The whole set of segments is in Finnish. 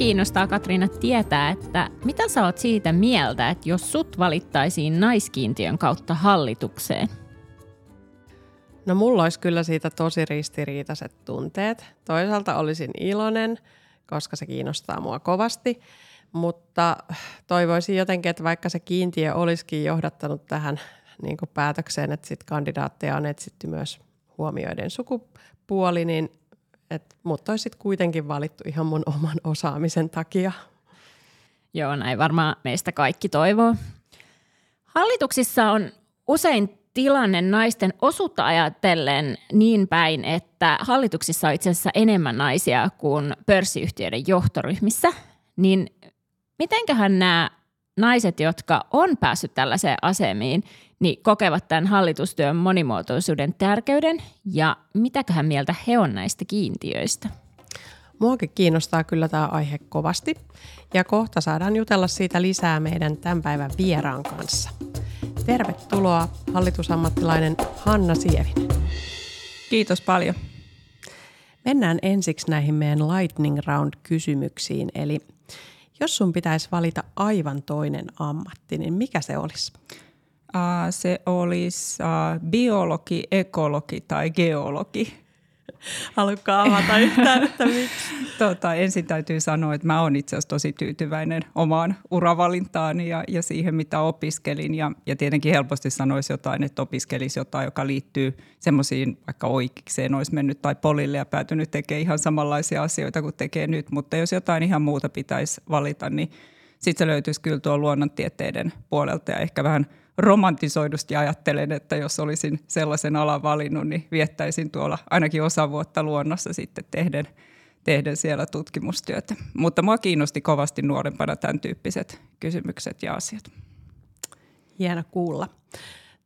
Kiinnostaa Katriina tietää, että mitä sä oot siitä mieltä, että jos sut valittaisiin naiskiintiön kautta hallitukseen? No mulla olisi kyllä siitä tosi ristiriitaiset tunteet. Toisaalta olisin iloinen, koska se kiinnostaa mua kovasti, mutta toivoisin jotenkin, että vaikka se kiintiö olisikin johdattanut tähän niin päätökseen, että sit kandidaatteja on etsitty myös huomioiden sukupuoli, niin et mut olisi kuitenkin valittu ihan mun oman osaamisen takia. Joo, näin varmaan meistä kaikki toivoo. Hallituksissa on usein tilanne naisten osuutta ajatellen niin päin, että hallituksissa on itse asiassa enemmän naisia kuin pörssiyhtiöiden johtoryhmissä. Niin mitenköhän nämä naiset, jotka on päässyt tällaiseen asemiin, niin kokevat tämän hallitustyön monimuotoisuuden tärkeyden ja mitäköhän mieltä he on näistä kiintiöistä? Muakin kiinnostaa kyllä tämä aihe kovasti ja kohta saadaan jutella siitä lisää meidän tämän päivän vieraan kanssa. Tervetuloa hallitusammattilainen Hanna Sievinen. Kiitos paljon. Mennään ensiksi näihin meidän lightning round kysymyksiin. Eli jos sun pitäisi valita aivan toinen ammatti, niin mikä se olisi? Se olisi biologi, ekologi tai geologi. Haluatko avata yhtään, että miksi? Tota, ensin täytyy sanoa, että mä oon itse asiassa tosi tyytyväinen omaan uravalintaani ja, ja siihen, mitä opiskelin. Ja, ja tietenkin helposti sanoisi jotain, että opiskelisi jotain, joka liittyy semmoisiin, vaikka oikeikseen olisi mennyt tai polille ja päätynyt tekemään ihan samanlaisia asioita kuin tekee nyt. Mutta jos jotain ihan muuta pitäisi valita, niin sitten se löytyisi kyllä tuo luonnontieteiden puolelta ja ehkä vähän – romantisoidusti ajattelen, että jos olisin sellaisen alan valinnut, niin viettäisin tuolla ainakin osa vuotta luonnossa sitten tehden, tehden siellä tutkimustyötä. Mutta mua kiinnosti kovasti nuorempana tämän tyyppiset kysymykset ja asiat. Hieno kuulla.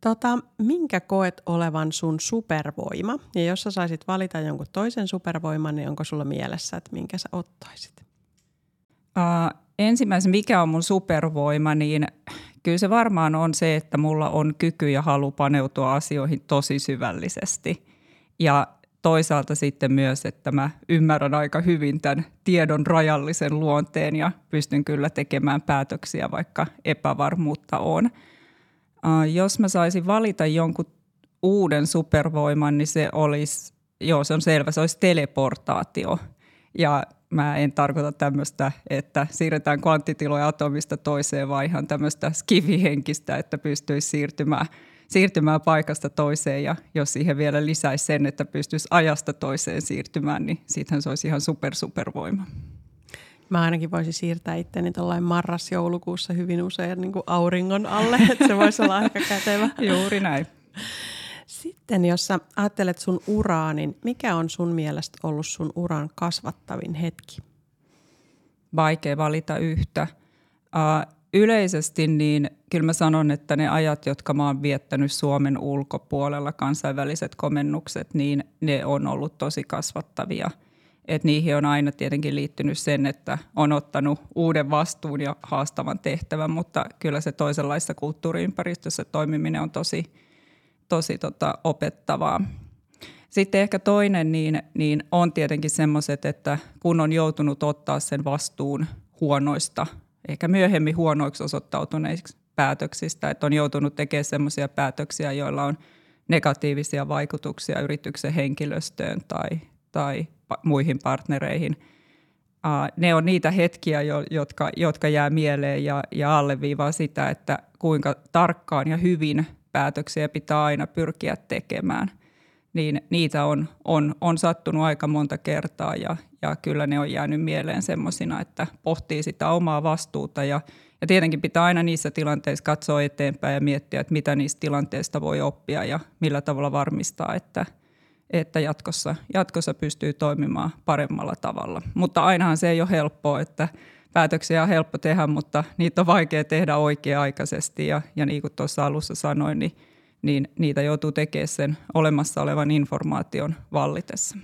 Tota, minkä koet olevan sun supervoima? Ja jos sä saisit valita jonkun toisen supervoiman, niin onko sulla mielessä, että minkä sä ottaisit? Uh, ensimmäisen, mikä on mun supervoima, niin kyllä se varmaan on se, että mulla on kyky ja halu paneutua asioihin tosi syvällisesti. Ja toisaalta sitten myös, että mä ymmärrän aika hyvin tämän tiedon rajallisen luonteen ja pystyn kyllä tekemään päätöksiä, vaikka epävarmuutta on. jos mä saisin valita jonkun uuden supervoiman, niin se olisi, joo se on selvä, se olisi teleportaatio. Ja mä en tarkoita tämmöistä, että siirretään kvanttitiloja atomista toiseen, vaan ihan tämmöistä skivihenkistä, että pystyisi siirtymään, siirtymään paikasta toiseen ja jos siihen vielä lisäisi sen, että pystyisi ajasta toiseen siirtymään, niin siitähän se olisi ihan super supervoima. Mä ainakin voisin siirtää itteni tuollain marras-joulukuussa hyvin usein niin kuin auringon alle, että se voisi olla aika kätevä. Juuri näin. Sitten jos sä ajattelet sun uraa, niin mikä on sun mielestä ollut sun uran kasvattavin hetki? Vaikea valita yhtä. Uh, yleisesti niin kyllä mä sanon, että ne ajat, jotka mä oon viettänyt Suomen ulkopuolella, kansainväliset komennukset, niin ne on ollut tosi kasvattavia. Et niihin on aina tietenkin liittynyt sen, että on ottanut uuden vastuun ja haastavan tehtävän, mutta kyllä se toisenlaista kulttuuriympäristössä toimiminen on tosi – tosi tota, opettavaa. Sitten ehkä toinen niin, niin on tietenkin semmoiset, että kun on joutunut ottaa sen vastuun huonoista, ehkä myöhemmin huonoiksi osoittautuneiksi päätöksistä, että on joutunut tekemään semmoisia päätöksiä, joilla on negatiivisia vaikutuksia yrityksen henkilöstöön tai, tai muihin partnereihin. ne on niitä hetkiä, jotka, jotka jää mieleen ja, ja alleviivaa sitä, että kuinka tarkkaan ja hyvin päätöksiä pitää aina pyrkiä tekemään, niin niitä on, on, on sattunut aika monta kertaa ja, ja kyllä ne on jäänyt mieleen semmoisina, että pohtii sitä omaa vastuuta ja, ja tietenkin pitää aina niissä tilanteissa katsoa eteenpäin ja miettiä, että mitä niistä tilanteista voi oppia ja millä tavalla varmistaa, että, että jatkossa, jatkossa pystyy toimimaan paremmalla tavalla. Mutta ainahan se ei ole helppoa, että päätöksiä on helppo tehdä, mutta niitä on vaikea tehdä oikea-aikaisesti ja, ja niin kuin tuossa alussa sanoin, niin, niin niitä joutuu tekemään sen olemassa olevan informaation vallitessa.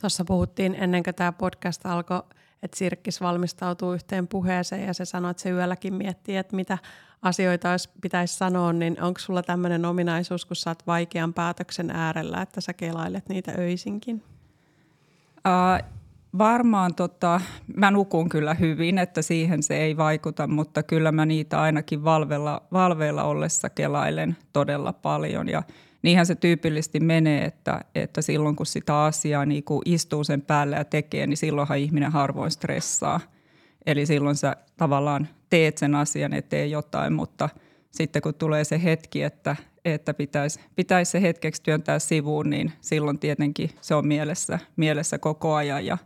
Tuossa puhuttiin ennen kuin tämä podcast alkoi, että Sirkkis valmistautuu yhteen puheeseen ja se sanoi, että se yölläkin miettii, että mitä asioita olisi, pitäisi sanoa, niin onko sulla tämmöinen ominaisuus, kun sä oot vaikean päätöksen äärellä, että sä kelailet niitä öisinkin? Uh, varmaan tota, mä nukun kyllä hyvin, että siihen se ei vaikuta, mutta kyllä mä niitä ainakin valveilla, valveilla ollessa kelailen todella paljon ja niinhän se tyypillisesti menee, että, että silloin kun sitä asiaa niin kun istuu sen päälle ja tekee, niin silloinhan ihminen harvoin stressaa. Eli silloin sä tavallaan teet sen asian eteen jotain, mutta sitten kun tulee se hetki, että, että pitäisi, pitäisi se hetkeksi työntää sivuun, niin silloin tietenkin se on mielessä, mielessä koko ajan ja,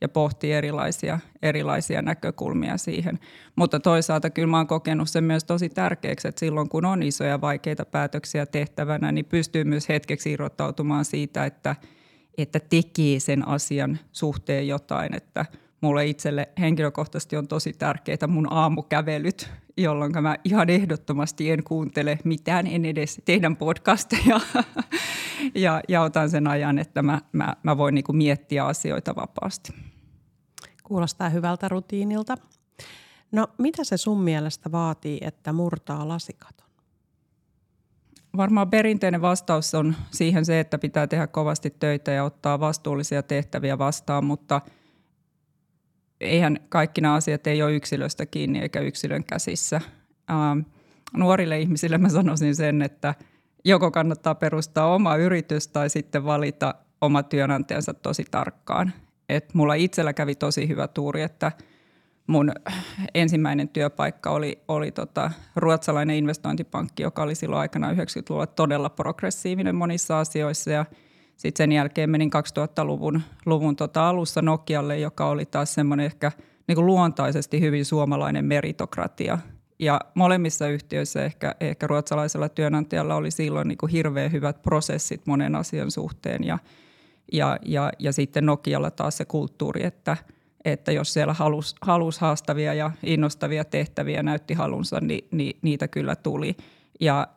ja pohtii erilaisia, erilaisia näkökulmia siihen. Mutta toisaalta kyllä mä oon kokenut sen myös tosi tärkeäksi, että silloin kun on isoja vaikeita päätöksiä tehtävänä, niin pystyy myös hetkeksi irrottautumaan siitä, että, että tekee sen asian suhteen jotain, että – mulle itselle henkilökohtaisesti on tosi tärkeää mun aamukävelyt, jolloin mä ihan ehdottomasti en kuuntele mitään, en edes teidän podcasteja ja, ja otan sen ajan, että mä, mä, mä voin niinku miettiä asioita vapaasti. Kuulostaa hyvältä rutiinilta. No mitä se sun mielestä vaatii, että murtaa lasikaton? Varmaan perinteinen vastaus on siihen se, että pitää tehdä kovasti töitä ja ottaa vastuullisia tehtäviä vastaan, mutta – eihän kaikki nämä asiat ei ole yksilöstä kiinni eikä yksilön käsissä. Ähm, nuorille ihmisille mä sanoisin sen, että joko kannattaa perustaa oma yritys tai sitten valita oma työnantajansa tosi tarkkaan. Et mulla itsellä kävi tosi hyvä tuuri, että mun ensimmäinen työpaikka oli, oli tota, ruotsalainen investointipankki, joka oli silloin aikana 90-luvulla todella progressiivinen monissa asioissa ja – sitten sen jälkeen menin 2000-luvun luvun tota alussa Nokialle, joka oli taas semmoinen ehkä niin kuin luontaisesti hyvin suomalainen meritokratia. Ja molemmissa yhtiöissä ehkä, ehkä ruotsalaisella työnantajalla oli silloin niin kuin hirveän hyvät prosessit monen asian suhteen. Ja, ja, ja, ja sitten Nokialla taas se kulttuuri, että, että jos siellä halus, halus haastavia ja innostavia tehtäviä näytti halunsa, niin, niin niitä kyllä tuli. Ja,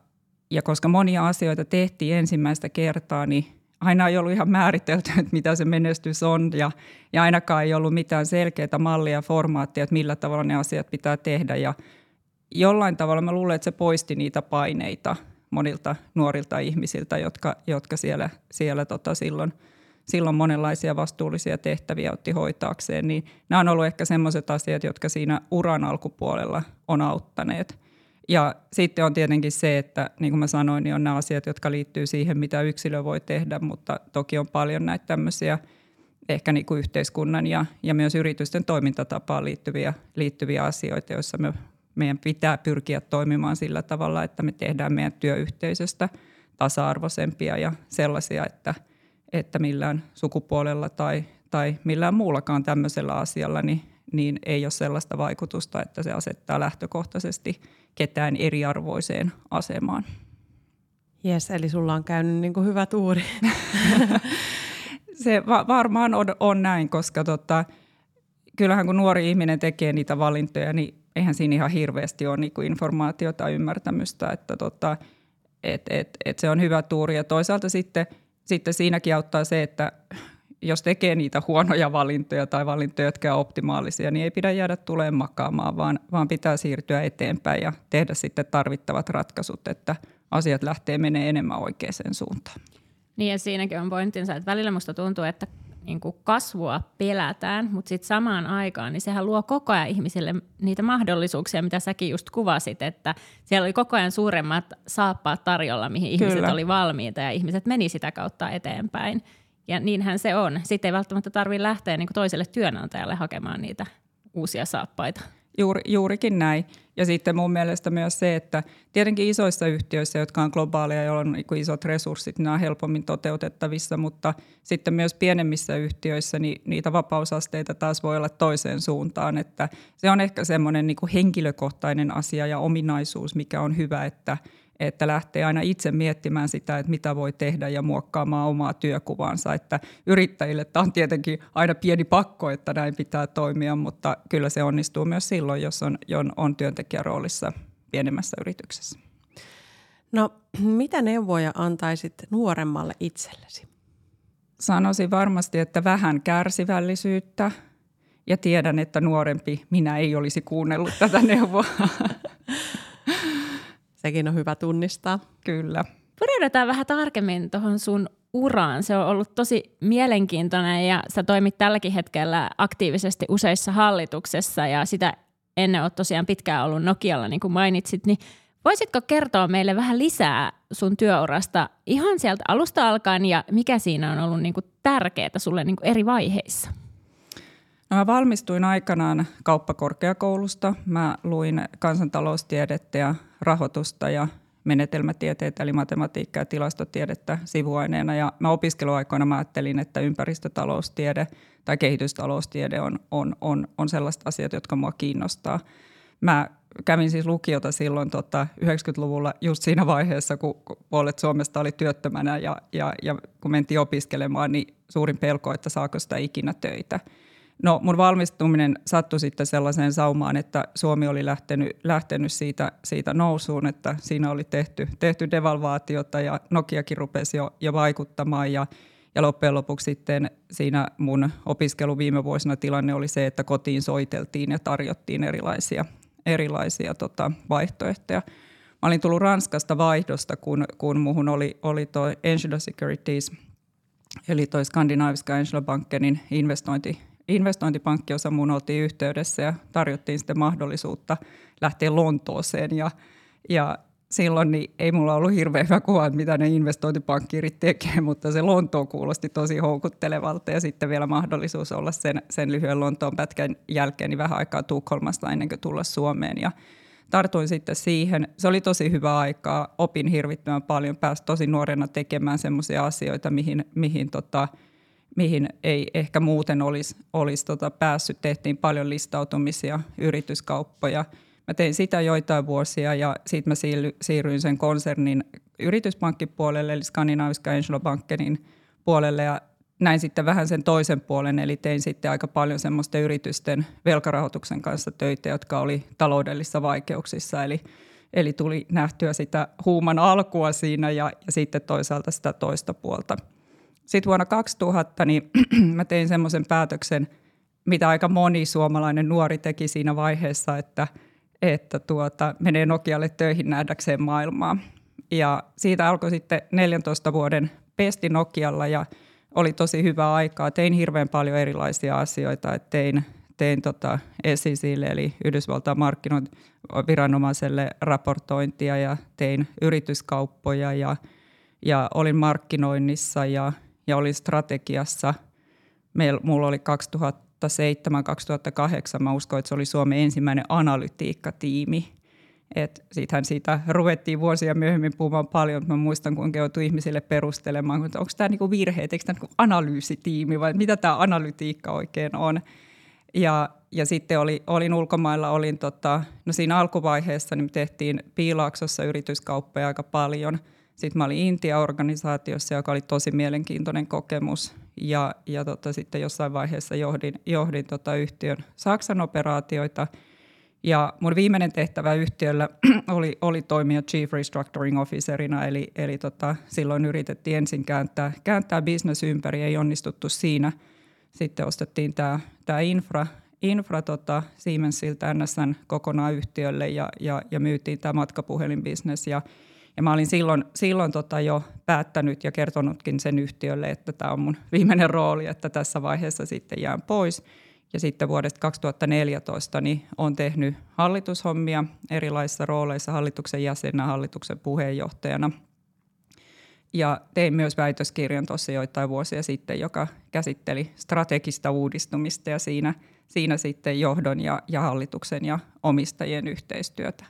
ja koska monia asioita tehtiin ensimmäistä kertaa, niin aina ei ollut ihan määritelty, että mitä se menestys on ja, ja ainakaan ei ollut mitään selkeää mallia ja formaattia, että millä tavalla ne asiat pitää tehdä ja jollain tavalla mä luulen, että se poisti niitä paineita monilta nuorilta ihmisiltä, jotka, jotka siellä, siellä tota silloin, silloin monenlaisia vastuullisia tehtäviä otti hoitaakseen, niin nämä on ollut ehkä sellaiset asiat, jotka siinä uran alkupuolella on auttaneet – ja sitten on tietenkin se, että niin kuin mä sanoin, niin on nämä asiat, jotka liittyy siihen, mitä yksilö voi tehdä, mutta toki on paljon näitä tämmöisiä ehkä niin kuin yhteiskunnan ja, ja myös yritysten toimintatapaan liittyviä, liittyviä asioita, joissa me, meidän pitää pyrkiä toimimaan sillä tavalla, että me tehdään meidän työyhteisöstä tasa-arvoisempia ja sellaisia, että, että millään sukupuolella tai, tai millään muullakaan tämmöisellä asialla niin, niin ei ole sellaista vaikutusta, että se asettaa lähtökohtaisesti – ketään eriarvoiseen asemaan. Jes, eli sulla on käynyt niin kuin hyvä tuuri. Se va- varmaan on, on näin, koska tota, kyllähän kun nuori ihminen tekee niitä valintoja, niin eihän siinä ihan hirveästi ole niin kuin informaatiota ymmärtämystä, että tota, et, et, et se on hyvä tuuri. Ja toisaalta sitten, sitten siinäkin auttaa se, että jos tekee niitä huonoja valintoja tai valintoja, jotka on optimaalisia, niin ei pidä jäädä tuleen makaamaan, vaan, vaan pitää siirtyä eteenpäin ja tehdä sitten tarvittavat ratkaisut, että asiat lähtee menee enemmän oikeaan suuntaan. Niin ja siinäkin on pointtinsa, että välillä musta tuntuu, että niin kuin kasvua pelätään, mutta sitten samaan aikaan niin sehän luo koko ajan ihmisille niitä mahdollisuuksia, mitä säkin just kuvasit, että siellä oli koko ajan suuremmat saappaat tarjolla, mihin ihmiset Kyllä. oli valmiita ja ihmiset meni sitä kautta eteenpäin. Ja niinhän se on. Sitten ei välttämättä tarvitse lähteä niin toiselle työnantajalle hakemaan niitä uusia saappaita. Juuri, juurikin näin. Ja sitten mun mielestä myös se, että tietenkin isoissa yhtiöissä, jotka on globaaleja, joilla on niin isot resurssit, nämä on helpommin toteutettavissa, mutta sitten myös pienemmissä yhtiöissä niin niitä vapausasteita taas voi olla toiseen suuntaan. Että se on ehkä semmoinen niin henkilökohtainen asia ja ominaisuus, mikä on hyvä, että – että lähtee aina itse miettimään sitä, että mitä voi tehdä ja muokkaamaan omaa työkuvansa. Että yrittäjille tämä on tietenkin aina pieni pakko, että näin pitää toimia, mutta kyllä se onnistuu myös silloin, jos on, on työntekijäroolissa pienemmässä yrityksessä. No, mitä neuvoja antaisit nuoremmalle itsellesi? Sanoisin varmasti, että vähän kärsivällisyyttä ja tiedän, että nuorempi minä ei olisi kuunnellut tätä neuvoa. Sekin on hyvä tunnistaa. Kyllä. Pureudutaan vähän tarkemmin tuohon sun uraan. Se on ollut tosi mielenkiintoinen ja sä toimit tälläkin hetkellä aktiivisesti useissa hallituksessa ja sitä ennen olet tosiaan pitkään ollut Nokialla, niin kuin mainitsit, niin voisitko kertoa meille vähän lisää sun työurasta ihan sieltä alusta alkaen ja mikä siinä on ollut niin tärkeää sulle niin eri vaiheissa? Mä valmistuin aikanaan kauppakorkeakoulusta. Mä luin kansantaloustiedettä ja rahoitusta ja menetelmätieteitä, eli matematiikkaa ja tilastotiedettä sivuaineena. Ja mä opiskeluaikoina mä ajattelin, että ympäristötaloustiede tai kehitystaloustiede on, on, on, on sellaista asiat, jotka mua kiinnostaa. Mä kävin siis lukiota silloin tota 90-luvulla just siinä vaiheessa, kun puolet Suomesta oli työttömänä ja, ja, ja kun mentiin opiskelemaan, niin suurin pelko, että saako sitä ikinä töitä – No mun valmistuminen sattui sitten sellaiseen saumaan, että Suomi oli lähtenyt, lähtenyt siitä, siitä nousuun, että siinä oli tehty, tehty devalvaatiota ja Nokiakin rupesi jo, jo vaikuttamaan ja, ja loppujen lopuksi sitten siinä mun opiskelu viime vuosina tilanne oli se, että kotiin soiteltiin ja tarjottiin erilaisia, erilaisia tota, vaihtoehtoja. Mä olin tullut Ranskasta vaihdosta, kun, kun muuhun oli, oli tuo Angelo Securities, eli toi skandinaaviska Angelo Bankenin investointi, investointipankkiosa mun oltiin yhteydessä ja tarjottiin sitten mahdollisuutta lähteä Lontooseen ja, ja silloin niin ei mulla ollut hirveän hyvä kuva, että mitä ne investointipankkiirit tekee, mutta se Lontoon kuulosti tosi houkuttelevalta ja sitten vielä mahdollisuus olla sen, sen lyhyen Lontoon pätkän jälkeen niin vähän aikaa Tukholmasta ennen kuin tulla Suomeen. Ja tartuin sitten siihen. Se oli tosi hyvä aikaa, opin hirvittävän paljon, pääsi tosi nuorena tekemään semmoisia asioita, mihin, mihin tota, mihin ei ehkä muuten olisi, olisi tota päässyt. Tehtiin paljon listautumisia, yrityskauppoja. Mä tein sitä joitain vuosia ja sitten mä siirryin sen konsernin yrityspankkipuolelle, eli Skandinaviska Bankenin puolelle ja näin sitten vähän sen toisen puolen, eli tein sitten aika paljon semmoista yritysten velkarahoituksen kanssa töitä, jotka oli taloudellisissa vaikeuksissa, eli, eli tuli nähtyä sitä huuman alkua siinä ja, ja sitten toisaalta sitä toista puolta – sitten vuonna 2000 niin mä tein semmoisen päätöksen, mitä aika moni suomalainen nuori teki siinä vaiheessa, että, että tuota, menee Nokialle töihin nähdäkseen maailmaa. Ja siitä alkoi sitten 14 vuoden pesti Nokialla ja oli tosi hyvä aikaa. Tein hirveän paljon erilaisia asioita. Et tein tein tota SECille eli Yhdysvaltain markkinointiviranomaiselle raportointia ja tein yrityskauppoja ja, ja olin markkinoinnissa ja ja olin strategiassa. Meillä, mulla oli 2007-2008, mä uskon, että se oli Suomen ensimmäinen analytiikkatiimi. Et siitähän siitä ruvettiin vuosia myöhemmin puhumaan paljon, mä muistan kuinka joutui ihmisille perustelemaan, että onko tämä niinku virhe, eikö tämä niinku analyysitiimi vai mitä tämä analytiikka oikein on. Ja, ja sitten oli, olin ulkomailla, olin tota, no siinä alkuvaiheessa niin tehtiin Piilaaksossa yrityskauppoja aika paljon – sitten mä olin Intia-organisaatiossa, joka oli tosi mielenkiintoinen kokemus. Ja, ja tota, sitten jossain vaiheessa johdin, johdin tota yhtiön Saksan operaatioita. Ja mun viimeinen tehtävä yhtiöllä oli, oli toimia Chief Restructuring Officerina, eli, eli tota, silloin yritettiin ensin kääntää, kääntää business ympäri, ei onnistuttu siinä. Sitten ostettiin tämä tää infra, infra tota, Siemensiltä NSN kokonaan yhtiölle ja, ja, ja myytiin tämä matkapuhelinbisnes. Ja ja mä olin silloin, silloin tota jo päättänyt ja kertonutkin sen yhtiölle, että tämä on mun viimeinen rooli, että tässä vaiheessa sitten jään pois. Ja sitten vuodesta 2014 niin olen tehnyt hallitushommia erilaisissa rooleissa hallituksen jäsenä, hallituksen puheenjohtajana. Ja tein myös väitöskirjan tuossa joitain vuosia sitten, joka käsitteli strategista uudistumista ja siinä, siinä sitten johdon ja, ja hallituksen ja omistajien yhteistyötä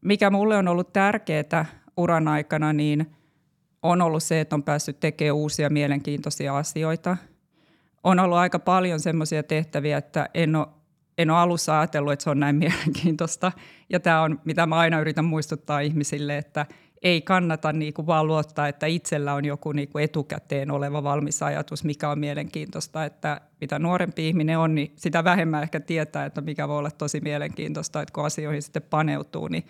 mikä mulle on ollut tärkeää uran aikana, niin on ollut se, että on päässyt tekemään uusia mielenkiintoisia asioita. On ollut aika paljon semmoisia tehtäviä, että en ole en ole alussa ajatellut, että se on näin mielenkiintoista. Ja tämä on, mitä mä aina yritän muistuttaa ihmisille, että ei kannata niin kuin vaan luottaa, että itsellä on joku niin kuin etukäteen oleva valmis ajatus, mikä on mielenkiintoista. Että mitä nuorempi ihminen on, niin sitä vähemmän ehkä tietää, että mikä voi olla tosi mielenkiintoista, että kun asioihin sitten paneutuu, niin,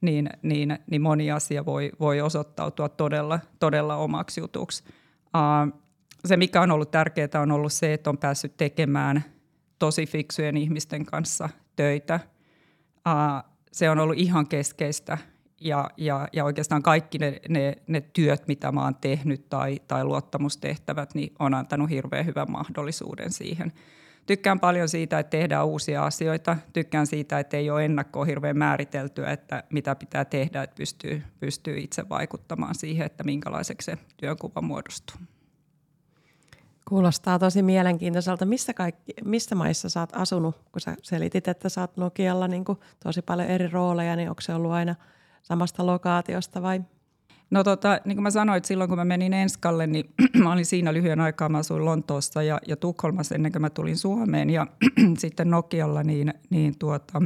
niin, niin, niin moni asia voi, voi osoittautua todella, todella omaksi jutuksi. Uh, se, mikä on ollut tärkeää, on ollut se, että on päässyt tekemään tosi fiksujen ihmisten kanssa töitä. Uh, se on ollut ihan keskeistä ja, ja, ja oikeastaan kaikki ne, ne, ne työt, mitä mä oon tehnyt tai, tai luottamustehtävät, niin on antanut hirveän hyvän mahdollisuuden siihen. Tykkään paljon siitä, että tehdään uusia asioita. Tykkään siitä, että ei ole ennakkoon hirveän määriteltyä, että mitä pitää tehdä, että pystyy, pystyy itse vaikuttamaan siihen, että minkälaiseksi se työnkuva muodostuu. Kuulostaa tosi mielenkiintoiselta. Mistä, kaikki, mistä maissa sä oot asunut? Kun sä selitit, että sä oot Nokialla niin tosi paljon eri rooleja, niin onko se ollut aina samasta lokaatiosta vai? No tota, niin kuin mä sanoin, että silloin kun mä menin Enskalle, niin mä olin siinä lyhyen aikaa, mä asuin Lontoossa ja, ja Tukholmassa ennen kuin mä tulin Suomeen. Ja sitten Nokialla, niin, niin tuota,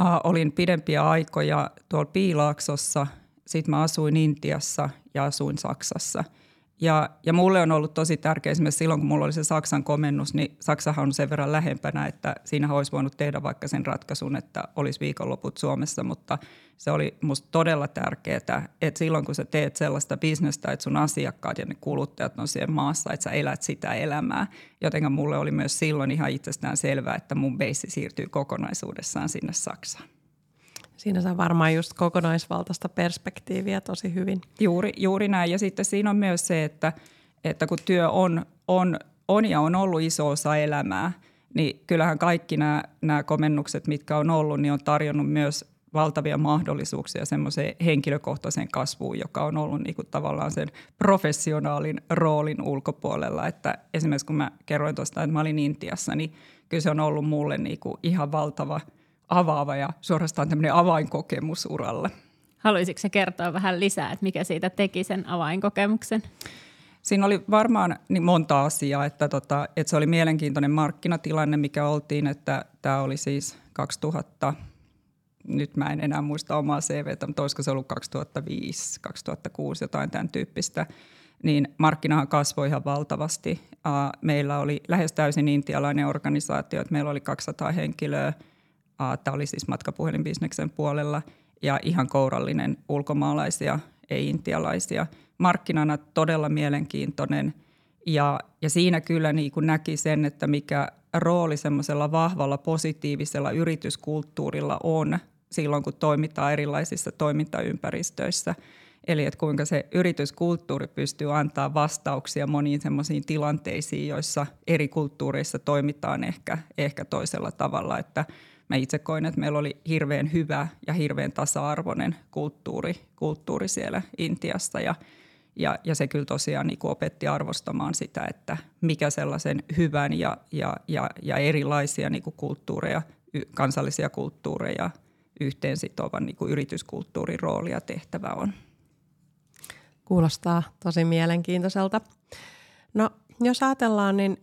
äh, olin pidempiä aikoja tuolla Piilaaksossa, sitten mä asuin Intiassa ja asuin Saksassa – ja, ja mulle on ollut tosi tärkeä esimerkiksi silloin, kun mulla oli se Saksan komennus, niin Saksahan on sen verran lähempänä, että siinä olisi voinut tehdä vaikka sen ratkaisun, että olisi viikonloput Suomessa, mutta se oli musta todella tärkeää, että silloin kun sä teet sellaista bisnestä, että sun asiakkaat ja ne kuluttajat on siellä maassa, että sä elät sitä elämää, joten mulle oli myös silloin ihan itsestään selvää, että mun beissi siirtyy kokonaisuudessaan sinne Saksaan. Siinä saa varmaan just kokonaisvaltaista perspektiiviä tosi hyvin. Juuri, juuri näin. Ja sitten siinä on myös se, että, että kun työ on, on, on ja on ollut iso osa elämää, niin kyllähän kaikki nämä, nämä komennukset, mitkä on ollut, niin on tarjonnut myös valtavia mahdollisuuksia semmoiseen henkilökohtaiseen kasvuun, joka on ollut niin kuin tavallaan sen professionaalin roolin ulkopuolella. Että esimerkiksi kun mä kerroin tuosta, että mä olin Intiassa, niin kyllä se on ollut mulle niin kuin ihan valtava – avaava ja suorastaan tämmöinen avainkokemus uralle. Haluaisitko se kertoa vähän lisää, että mikä siitä teki sen avainkokemuksen? Siinä oli varmaan niin monta asiaa, että, tota, että se oli mielenkiintoinen markkinatilanne, mikä oltiin, että tämä oli siis 2000, nyt mä en enää muista omaa CVtä, mutta olisiko se ollut 2005, 2006, jotain tämän tyyppistä, niin markkinahan kasvoi ihan valtavasti. Meillä oli lähes täysin intialainen organisaatio, että meillä oli 200 henkilöä – Tämä oli siis matkapuhelinbisneksen puolella ja ihan kourallinen ulkomaalaisia, ei-intialaisia. Markkinana todella mielenkiintoinen ja, ja siinä kyllä niin kuin näki sen, että mikä rooli semmoisella vahvalla positiivisella yrityskulttuurilla on silloin, kun toimitaan erilaisissa toimintaympäristöissä. Eli että kuinka se yrityskulttuuri pystyy antaa vastauksia moniin semmoisiin tilanteisiin, joissa eri kulttuureissa toimitaan ehkä, ehkä toisella tavalla. Että mä itse koin, että meillä oli hirveän hyvä ja hirveän tasa-arvoinen kulttuuri, kulttuuri siellä Intiassa ja, ja, ja se kyllä tosiaan niin opetti arvostamaan sitä, että mikä sellaisen hyvän ja, ja, ja, ja erilaisia niin kulttuureja, kansallisia kulttuureja yhteensitovan niin yrityskulttuurin rooli ja tehtävä on. Kuulostaa tosi mielenkiintoiselta. No jos ajatellaan, niin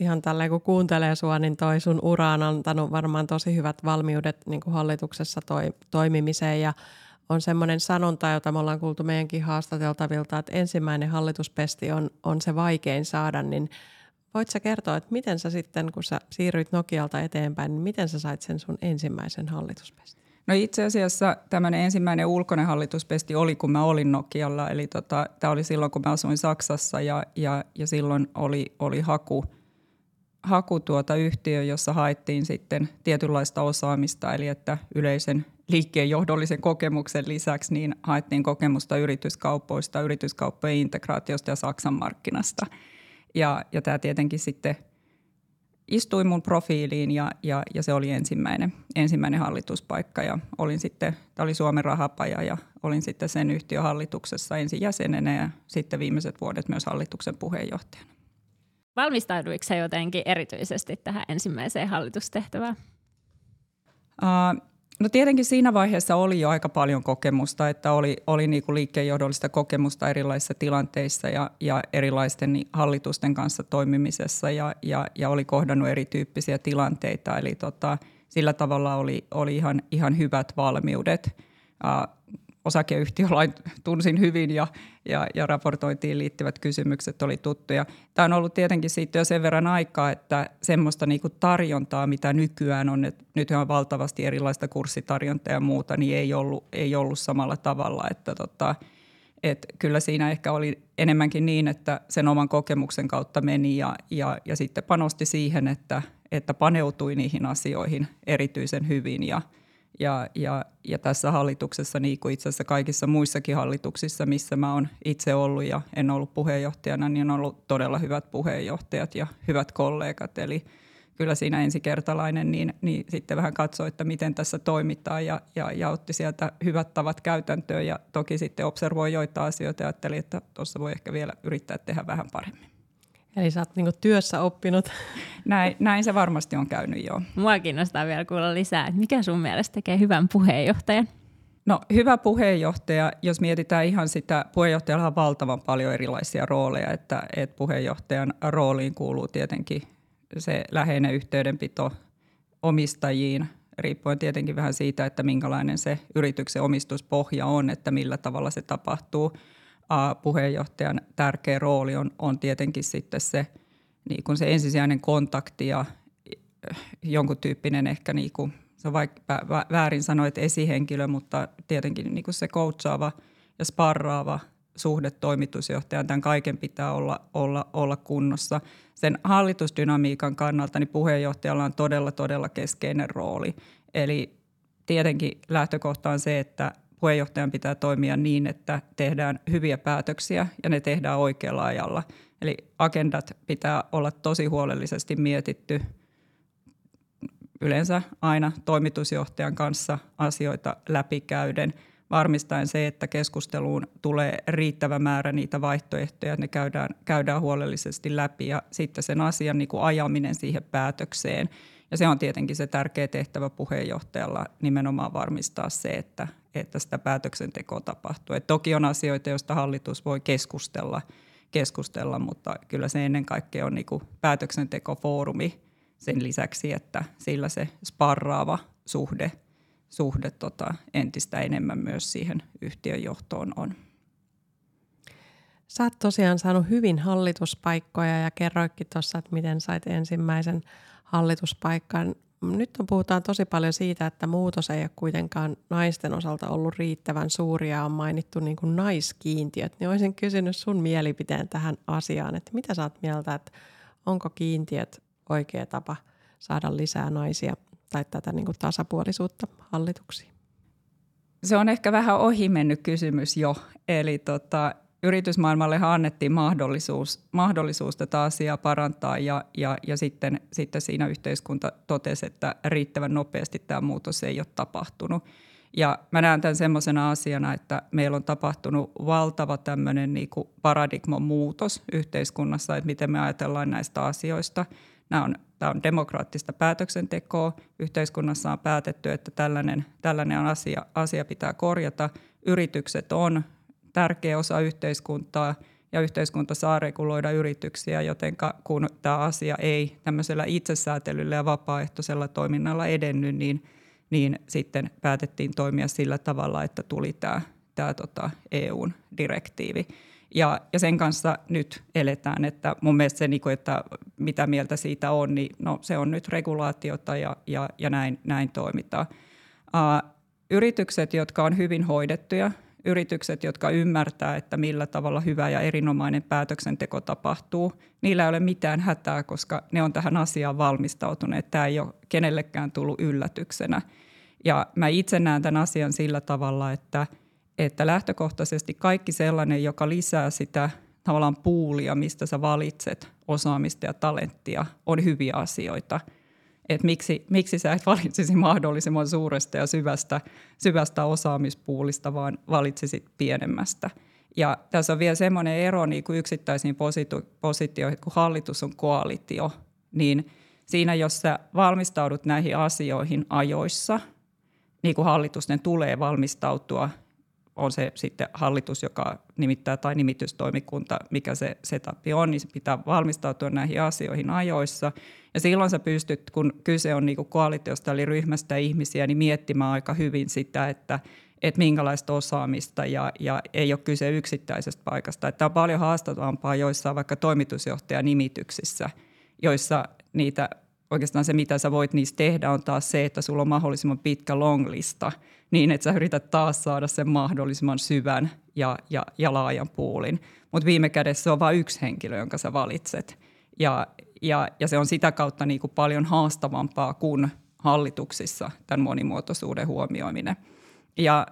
ihan tälleen kun kuuntelee sua, niin toi sun ura on antanut varmaan tosi hyvät valmiudet niin kuin hallituksessa toi, toimimiseen ja on semmoinen sanonta, jota me ollaan kuultu meidänkin haastateltavilta, että ensimmäinen hallituspesti on, on se vaikein saada, niin voit sä kertoa, että miten sä sitten, kun sä siirryit Nokialta eteenpäin, niin miten sä sait sen sun ensimmäisen hallituspesti? No itse asiassa tämmöinen ensimmäinen ulkoinen hallituspesti oli, kun mä olin Nokialla. Eli tota, tämä oli silloin, kun mä asuin Saksassa ja, ja, ja silloin oli, oli haku – haku tuota yhtiö, jossa haettiin sitten tietynlaista osaamista, eli että yleisen liikkeen johdollisen kokemuksen lisäksi niin haettiin kokemusta yrityskaupoista, yrityskauppojen integraatiosta ja Saksan markkinasta. Ja, ja tämä tietenkin sitten istui mun profiiliin ja, ja, ja se oli ensimmäinen, ensimmäinen hallituspaikka ja olin sitten, tämä oli Suomen rahapaja ja olin sitten sen yhtiön hallituksessa ensin jäsenenä ja sitten viimeiset vuodet myös hallituksen puheenjohtajana. Valmistauduiko jotenkin erityisesti tähän ensimmäiseen hallitustehtävään? Uh, No tietenkin siinä vaiheessa oli jo aika paljon kokemusta, että oli, oli niin kuin liikkeenjohdollista kokemusta erilaisissa tilanteissa ja, ja erilaisten hallitusten kanssa toimimisessa ja, ja, ja oli kohdannut erityyppisiä tilanteita. Eli tota, sillä tavalla oli, oli ihan, ihan hyvät valmiudet. Uh, osakeyhtiölain tunsin hyvin ja, ja, ja raportointiin liittyvät kysymykset oli tuttuja. Tämä on ollut tietenkin siitä jo sen verran aikaa, että semmoista niin kuin tarjontaa, mitä nykyään on, että nyt on valtavasti erilaista kurssitarjontaa ja muuta, niin ei ollut, ei ollut samalla tavalla. Että tota, et kyllä siinä ehkä oli enemmänkin niin, että sen oman kokemuksen kautta meni ja, ja, ja sitten panosti siihen, että, että paneutui niihin asioihin erityisen hyvin ja – ja, ja, ja tässä hallituksessa, niin kuin itse asiassa kaikissa muissakin hallituksissa, missä mä oon itse ollut ja en ollut puheenjohtajana, niin on ollut todella hyvät puheenjohtajat ja hyvät kollegat. Eli kyllä siinä ensikertalainen niin, niin sitten vähän katsoi, että miten tässä toimitaan ja, ja, ja otti sieltä hyvät tavat käytäntöön ja toki sitten observoi joita asioita ja ajatteli, että tuossa voi ehkä vielä yrittää tehdä vähän paremmin. Eli sä oot niinku työssä oppinut. Näin, näin se varmasti on käynyt, joo. Mua kiinnostaa vielä kuulla lisää, että mikä sun mielestä tekee hyvän puheenjohtajan? No hyvä puheenjohtaja, jos mietitään ihan sitä, puheenjohtajalla on valtavan paljon erilaisia rooleja, että, että puheenjohtajan rooliin kuuluu tietenkin se läheinen yhteydenpito omistajiin, riippuen tietenkin vähän siitä, että minkälainen se yrityksen omistuspohja on, että millä tavalla se tapahtuu – puheenjohtajan tärkeä rooli on, on tietenkin sitten se, niin kuin se ensisijainen kontakti ja eh, jonkun tyyppinen ehkä, niin kuin, se on vaikka väärin sanoa, että esihenkilö, mutta tietenkin niin kuin se coachaava ja sparraava suhde toimitusjohtajan, tämän kaiken pitää olla, olla, olla kunnossa. Sen hallitusdynamiikan kannalta niin puheenjohtajalla on todella, todella keskeinen rooli. Eli tietenkin lähtökohta on se, että puheenjohtajan pitää toimia niin, että tehdään hyviä päätöksiä ja ne tehdään oikealla ajalla. Eli agendat pitää olla tosi huolellisesti mietitty yleensä aina toimitusjohtajan kanssa asioita läpikäyden, varmistaen se, että keskusteluun tulee riittävä määrä niitä vaihtoehtoja, että ne käydään, käydään huolellisesti läpi ja sitten sen asian niin kuin ajaminen siihen päätökseen. Ja se on tietenkin se tärkeä tehtävä puheenjohtajalla nimenomaan varmistaa se, että, että sitä päätöksentekoa tapahtuu. Et toki on asioita, joista hallitus voi keskustella, keskustella mutta kyllä se ennen kaikkea on niinku päätöksentekofoorumi sen lisäksi, että sillä se sparraava suhde, suhde tota, entistä enemmän myös siihen yhtiön johtoon on. Sä oot tosiaan saanut hyvin hallituspaikkoja ja kerroitkin tuossa, että miten sait ensimmäisen hallituspaikan nyt on, puhutaan tosi paljon siitä, että muutos ei ole kuitenkaan naisten osalta ollut riittävän suuri ja on mainittu niin kuin naiskiintiöt. Niin olisin kysynyt sun mielipiteen tähän asiaan, että mitä sä oot mieltä, että onko kiintiöt oikea tapa saada lisää naisia tai tätä niin kuin tasapuolisuutta hallituksiin? Se on ehkä vähän ohi mennyt kysymys jo. Eli tota, yritysmaailmalle annettiin mahdollisuus, mahdollisuus tätä asiaa parantaa ja, ja, ja sitten, sitten siinä yhteiskunta totesi, että riittävän nopeasti tämä muutos ei ole tapahtunut. Ja mä näen tämän semmoisena asiana, että meillä on tapahtunut valtava tämmöinen niin paradigman muutos yhteiskunnassa, että miten me ajatellaan näistä asioista. Nämä on, tämä on demokraattista päätöksentekoa. Yhteiskunnassa on päätetty, että tällainen, tällainen asia, asia pitää korjata. Yritykset on tärkeä osa yhteiskuntaa ja yhteiskunta saa reguloida yrityksiä, joten kun tämä asia ei tämmöisellä itsesäätelyllä ja vapaaehtoisella toiminnalla edennyt, niin, niin sitten päätettiin toimia sillä tavalla, että tuli tämä, tämä tota EUn direktiivi. Ja, ja sen kanssa nyt eletään, että mun mielestä se, niin että mitä mieltä siitä on, niin no, se on nyt regulaatiota ja, ja, ja näin, näin toimitaan. Uh, yritykset, jotka on hyvin hoidettuja, yritykset, jotka ymmärtää, että millä tavalla hyvä ja erinomainen päätöksenteko tapahtuu, niillä ei ole mitään hätää, koska ne on tähän asiaan valmistautuneet. Tämä ei ole kenellekään tullut yllätyksenä. Ja mä itse näen tämän asian sillä tavalla, että, että lähtökohtaisesti kaikki sellainen, joka lisää sitä tavallaan puulia, mistä sä valitset osaamista ja talenttia, on hyviä asioita – että miksi, miksi sä et valitsisi mahdollisimman suuresta ja syvästä, syvästä osaamispuulista, vaan valitsisit pienemmästä. Ja tässä on vielä semmoinen ero niin kuin yksittäisiin positioihin, kun hallitus on koalitio, niin siinä jos sä valmistaudut näihin asioihin ajoissa, niin kuin hallitusten tulee valmistautua on se sitten hallitus, joka nimittää tai nimitystoimikunta, mikä se setup on, niin se pitää valmistautua näihin asioihin ajoissa. Ja silloin sä pystyt, kun kyse on niin koalitiosta eli ryhmästä ihmisiä, niin miettimään aika hyvin sitä, että, että minkälaista osaamista ja, ja ei ole kyse yksittäisestä paikasta. Tämä on paljon haastavampaa joissain vaikka toimitusjohtajanimityksissä, joissa niitä oikeastaan se, mitä sä voit niistä tehdä, on taas se, että sulla on mahdollisimman pitkä longlista, niin että sä yrität taas saada sen mahdollisimman syvän ja, ja, ja laajan puulin. Mutta viime kädessä se on vain yksi henkilö, jonka sä valitset. Ja, ja, ja se on sitä kautta niin kuin paljon haastavampaa kuin hallituksissa tämän monimuotoisuuden huomioiminen. Ja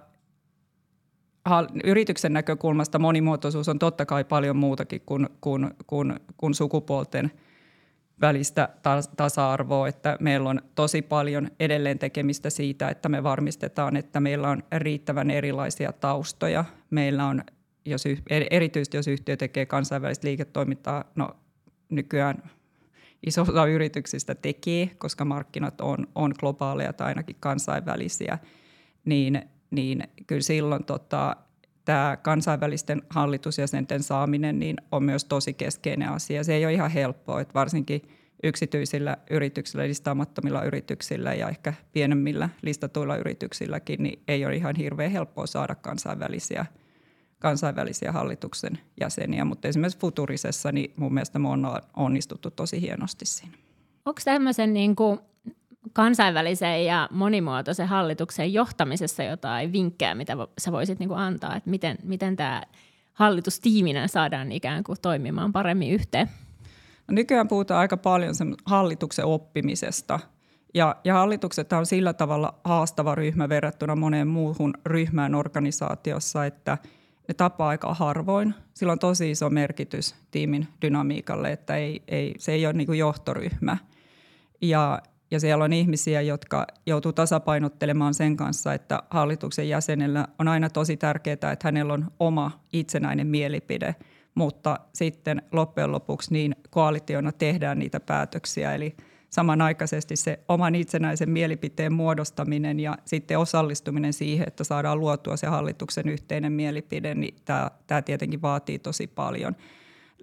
yrityksen näkökulmasta monimuotoisuus on totta kai paljon muutakin kuin, kuin, kuin, kuin sukupuolten – välistä tasa-arvoa, että meillä on tosi paljon edelleen tekemistä siitä, että me varmistetaan, että meillä on riittävän erilaisia taustoja. Meillä on, jos, erityisesti jos yhtiö tekee kansainvälistä liiketoimintaa, no nykyään iso osa yrityksistä tekee, koska markkinat on, on globaaleja tai ainakin kansainvälisiä, niin, niin kyllä silloin tota, tämä kansainvälisten hallitusjäsenten saaminen niin on myös tosi keskeinen asia. Se ei ole ihan helppoa, että varsinkin yksityisillä yrityksillä, listaamattomilla yrityksillä ja ehkä pienemmillä listatuilla yrityksilläkin, niin ei ole ihan hirveän helppoa saada kansainvälisiä, kansainvälisiä hallituksen jäseniä. Mutta esimerkiksi Futurisessa niin mun mielestä me on onnistuttu tosi hienosti siinä. Onko tämmöisen niin kuin kansainvälisen ja monimuotoisen hallituksen johtamisessa jotain vinkkejä, mitä sä voisit niin kuin antaa, että miten, miten tämä hallitustiiminä saadaan ikään kuin toimimaan paremmin yhteen? No nykyään puhutaan aika paljon sen hallituksen oppimisesta. Ja, ja hallitukset on sillä tavalla haastava ryhmä verrattuna moneen muuhun ryhmään organisaatiossa, että ne tapaa aika harvoin. Sillä on tosi iso merkitys tiimin dynamiikalle, että ei, ei, se ei ole niin johtoryhmä. Ja, ja siellä on ihmisiä, jotka joutuu tasapainottelemaan sen kanssa, että hallituksen jäsenellä on aina tosi tärkeää, että hänellä on oma itsenäinen mielipide, mutta sitten loppujen lopuksi niin koalitiona tehdään niitä päätöksiä, eli samanaikaisesti se oman itsenäisen mielipiteen muodostaminen ja sitten osallistuminen siihen, että saadaan luotua se hallituksen yhteinen mielipide, niin tämä, tämä tietenkin vaatii tosi paljon.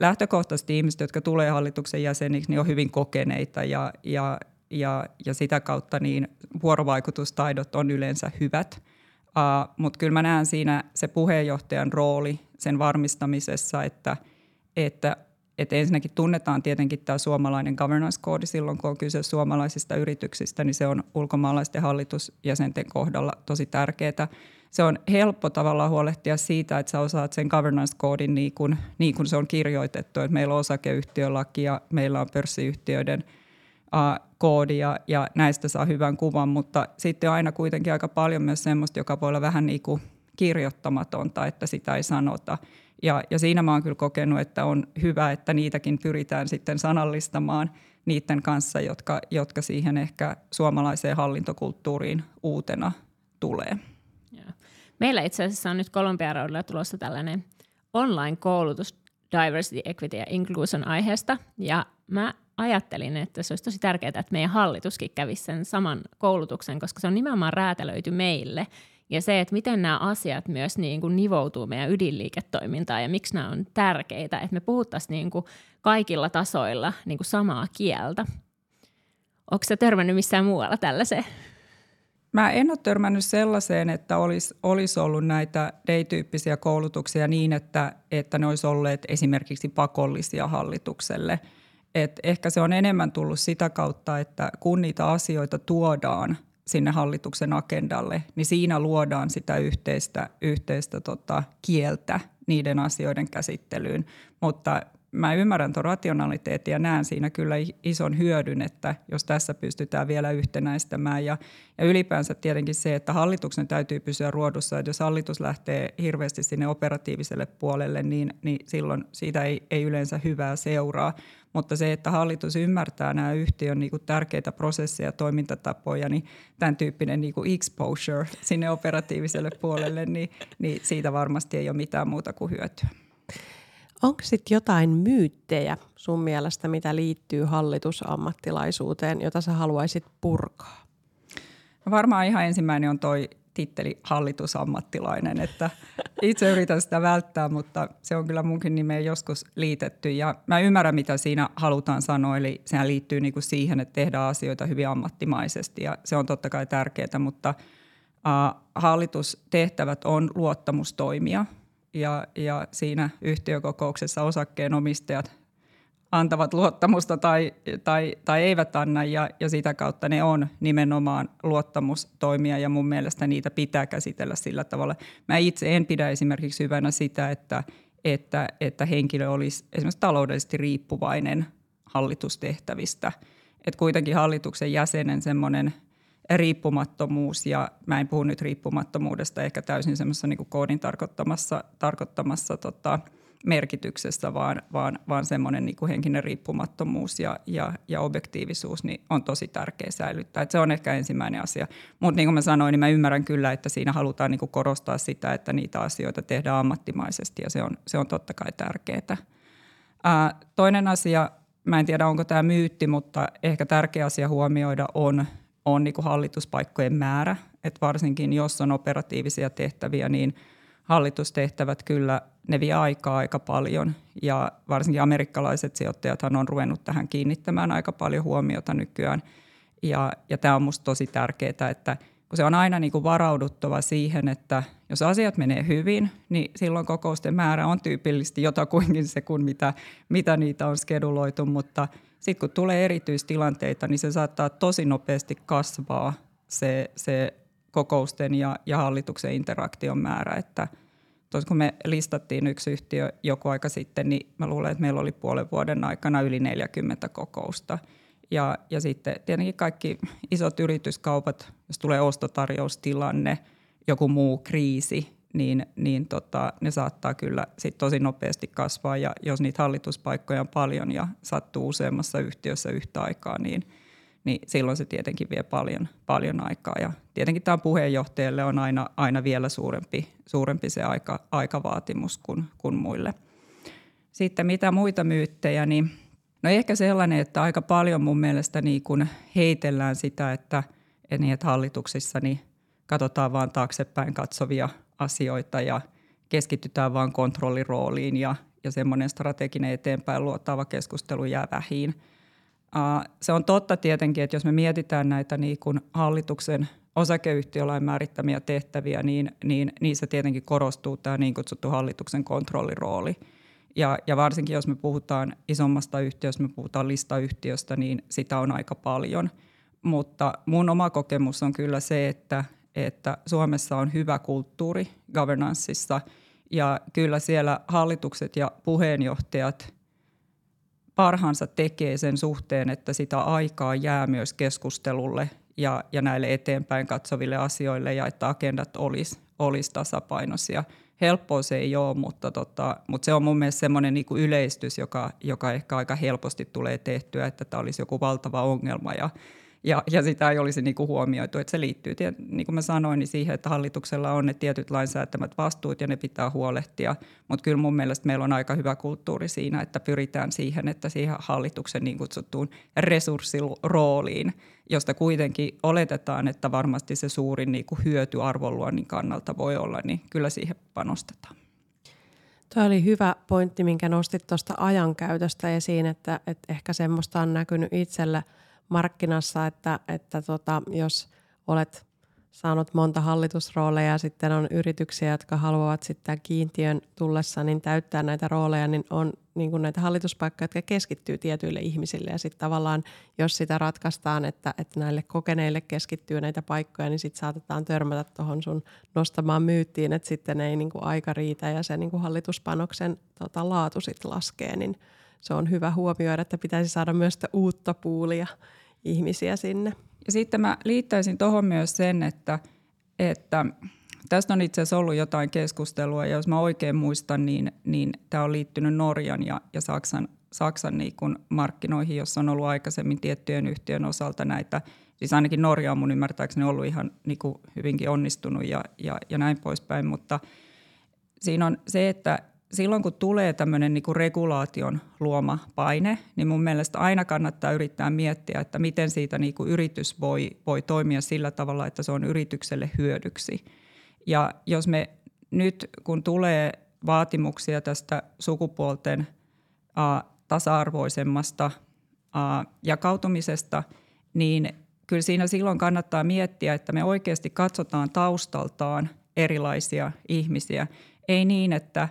Lähtökohtaisesti ihmiset, jotka tulee hallituksen jäseniksi, niin on hyvin kokeneita ja, ja, ja, ja sitä kautta niin vuorovaikutustaidot on yleensä hyvät. Uh, Mutta kyllä mä näen siinä se puheenjohtajan rooli sen varmistamisessa, että, että, että ensinnäkin tunnetaan tietenkin tämä suomalainen governance-koodi silloin, kun on kyse suomalaisista yrityksistä, niin se on ulkomaalaisten hallitusjäsenten kohdalla tosi tärkeää. Se on helppo tavallaan huolehtia siitä, että sä osaat sen governance-koodin niin kuin, niin kuin se on kirjoitettu, että meillä on osakeyhtiölaki ja meillä on pörssiyhtiöiden – koodi ja, ja näistä saa hyvän kuvan, mutta sitten on aina kuitenkin aika paljon myös semmoista, joka voi olla vähän niin kuin kirjoittamatonta, että sitä ei sanota. Ja, ja siinä mä oon kyllä kokenut, että on hyvä, että niitäkin pyritään sitten sanallistamaan niiden kanssa, jotka, jotka siihen ehkä suomalaiseen hallintokulttuuriin uutena tulee. Meillä itse asiassa on nyt Kolumbiaroudella tulossa tällainen online-koulutus diversity, equity ja inclusion aiheesta. Ja mä ajattelin, että se olisi tosi tärkeää, että meidän hallituskin kävisi sen saman koulutuksen, koska se on nimenomaan räätälöity meille. Ja se, että miten nämä asiat myös niin kuin nivoutuu meidän ydinliiketoimintaan ja miksi nämä on tärkeitä, että me puhuttaisiin niin kuin kaikilla tasoilla niin kuin samaa kieltä. Onko se törmännyt missään muualla tällaiseen? Mä en ole törmännyt sellaiseen, että olisi, olisi ollut näitä day-tyyppisiä koulutuksia niin, että, että ne olisi olleet esimerkiksi pakollisia hallitukselle – et ehkä se on enemmän tullut sitä kautta, että kun niitä asioita tuodaan sinne hallituksen agendalle, niin siinä luodaan sitä yhteistä, yhteistä tota, kieltä niiden asioiden käsittelyyn. Mutta mä ymmärrän tuon rationaliteetin ja näen siinä kyllä ison hyödyn, että jos tässä pystytään vielä yhtenäistämään. Ja, ja ylipäänsä tietenkin se, että hallituksen täytyy pysyä ruodussa, että jos hallitus lähtee hirveästi sinne operatiiviselle puolelle, niin, niin silloin siitä ei, ei yleensä hyvää seuraa. Mutta se, että hallitus ymmärtää nämä yhtiön niin kuin tärkeitä prosesseja ja toimintatapoja, niin tämän tyyppinen niin kuin exposure sinne operatiiviselle puolelle, niin, niin siitä varmasti ei ole mitään muuta kuin hyötyä. Onko sitten jotain myyttejä sun mielestä, mitä liittyy hallitusammattilaisuuteen, jota sä haluaisit purkaa? Varmaan ihan ensimmäinen on toi titteli hallitusammattilainen, että itse yritän sitä välttää, mutta se on kyllä munkin nimeen joskus liitetty. Ja mä ymmärrän, mitä siinä halutaan sanoa, eli sehän liittyy niin kuin siihen, että tehdään asioita hyvin ammattimaisesti ja se on totta kai tärkeää, mutta uh, hallitustehtävät on luottamustoimia ja, ja siinä yhtiökokouksessa osakkeenomistajat antavat luottamusta tai, tai, tai eivät anna ja, ja sitä kautta ne on nimenomaan luottamustoimia ja mun mielestä niitä pitää käsitellä sillä tavalla. Mä itse en pidä esimerkiksi hyvänä sitä, että, että, että henkilö olisi esimerkiksi taloudellisesti riippuvainen hallitustehtävistä. Että kuitenkin hallituksen jäsenen semmoinen riippumattomuus, ja mä en puhu nyt riippumattomuudesta ehkä täysin semmoisessa niin koodin tarkoittamassa, tarkoittamassa tota, – merkityksessä, vaan, vaan, vaan semmoinen niin kuin henkinen riippumattomuus ja, ja, ja objektiivisuus niin on tosi tärkeä säilyttää. Et se on ehkä ensimmäinen asia. Mutta niin kuin mä sanoin, niin mä ymmärrän kyllä, että siinä halutaan niin kuin korostaa sitä, että niitä asioita tehdään ammattimaisesti ja se on, se on totta kai tärkeää. Ää, toinen asia, mä en tiedä onko tämä myytti, mutta ehkä tärkeä asia huomioida on, on niin kuin hallituspaikkojen määrä. Et varsinkin jos on operatiivisia tehtäviä, niin – hallitustehtävät kyllä, ne vie aikaa aika paljon ja varsinkin amerikkalaiset sijoittajathan on ruvennut tähän kiinnittämään aika paljon huomiota nykyään. Ja, ja tämä on minusta tosi tärkeää, että kun se on aina niin kuin varauduttava siihen, että jos asiat menee hyvin, niin silloin kokousten määrä on tyypillisesti jotakuinkin se kuin mitä, mitä niitä on skeduloitu, mutta sitten kun tulee erityistilanteita, niin se saattaa tosi nopeasti kasvaa se, se kokousten ja, ja hallituksen interaktion määrä. Että tos, kun me listattiin yksi yhtiö joku aika sitten, niin mä luulen, että meillä oli puolen vuoden aikana yli 40 kokousta. Ja, ja sitten tietenkin kaikki isot yrityskaupat, jos tulee ostotarjoustilanne, joku muu kriisi, niin, niin tota, ne saattaa kyllä sit tosi nopeasti kasvaa. Ja jos niitä hallituspaikkoja on paljon ja sattuu useammassa yhtiössä yhtä aikaa, niin – niin silloin se tietenkin vie paljon, paljon aikaa. Ja tietenkin tämä puheenjohtajalle on aina, aina vielä suurempi, suurempi se aika, aikavaatimus kuin, kuin muille. Sitten mitä muita myyttejä, niin no ehkä sellainen, että aika paljon mun mielestä niin kun heitellään sitä, että, että, niin, hallituksissa niin katsotaan vaan taaksepäin katsovia asioita ja keskitytään vaan kontrollirooliin ja, ja semmoinen strateginen eteenpäin luottava keskustelu jää vähiin – se on totta tietenkin, että jos me mietitään näitä niin kuin hallituksen osakeyhtiölain määrittämiä tehtäviä, niin, niin niissä tietenkin korostuu tämä niin kutsuttu hallituksen kontrollirooli. Ja, ja varsinkin jos me puhutaan isommasta yhtiöstä, me puhutaan listayhtiöstä, niin sitä on aika paljon. Mutta mun oma kokemus on kyllä se, että, että Suomessa on hyvä kulttuuri governanceissa ja kyllä siellä hallitukset ja puheenjohtajat – parhaansa tekee sen suhteen, että sitä aikaa jää myös keskustelulle ja, ja näille eteenpäin katsoville asioille ja että agendat olisi olis tasapainoisia. Helppoa se ei ole, mutta, tota, mutta se on mun mielestä semmoinen niin yleistys, joka, joka ehkä aika helposti tulee tehtyä, että tämä olisi joku valtava ongelma ja, ja, ja sitä ei olisi niin kuin huomioitu. Että se liittyy, niin kuin mä sanoin, niin siihen, että hallituksella on ne tietyt lainsäätämät vastuut ja ne pitää huolehtia. Mutta kyllä mun mielestä meillä on aika hyvä kulttuuri siinä, että pyritään siihen, että siihen hallituksen niin kutsuttuun resurssirooliin, josta kuitenkin oletetaan, että varmasti se suurin niin kuin hyöty arvonluonnin kannalta voi olla, niin kyllä siihen panostetaan. Tuo oli hyvä pointti, minkä nostit tuosta ajankäytöstä esiin, että, että ehkä semmoista on näkynyt itsellä – markkinassa, että, että tota, jos olet saanut monta hallitusrooleja ja sitten on yrityksiä, jotka haluavat sitten kiintiön tullessa niin täyttää näitä rooleja, niin on niin kuin näitä hallituspaikkoja, jotka keskittyy tietyille ihmisille. Ja sitten tavallaan, jos sitä ratkaistaan, että, että näille kokeneille keskittyy näitä paikkoja, niin sitten saatetaan törmätä tuohon sun nostamaan myyttiin, että sitten ei niin kuin aika riitä ja se niin kuin hallituspanoksen tota, laatu sitten laskee, niin – se on hyvä huomioida, että pitäisi saada myös uutta puulia ihmisiä sinne. Ja sitten mä liittäisin tuohon myös sen, että, että tästä on itse asiassa ollut jotain keskustelua, ja jos mä oikein muistan, niin, niin tämä on liittynyt Norjan ja, ja Saksan, Saksan niin kuin markkinoihin, jossa on ollut aikaisemmin tiettyjen yhtiön osalta näitä, siis ainakin Norja on mun ymmärtääkseni ollut ihan niin kuin hyvinkin onnistunut ja, ja, ja näin poispäin, mutta siinä on se, että silloin kun tulee tämmöinen niin kuin regulaation luoma paine, niin mun mielestä aina kannattaa yrittää miettiä, että miten siitä niin kuin yritys voi, voi toimia sillä tavalla, että se on yritykselle hyödyksi. Ja jos me nyt, kun tulee vaatimuksia tästä sukupuolten äh, tasa-arvoisemmasta äh, jakautumisesta, niin kyllä siinä silloin kannattaa miettiä, että me oikeasti katsotaan taustaltaan erilaisia ihmisiä. Ei niin, että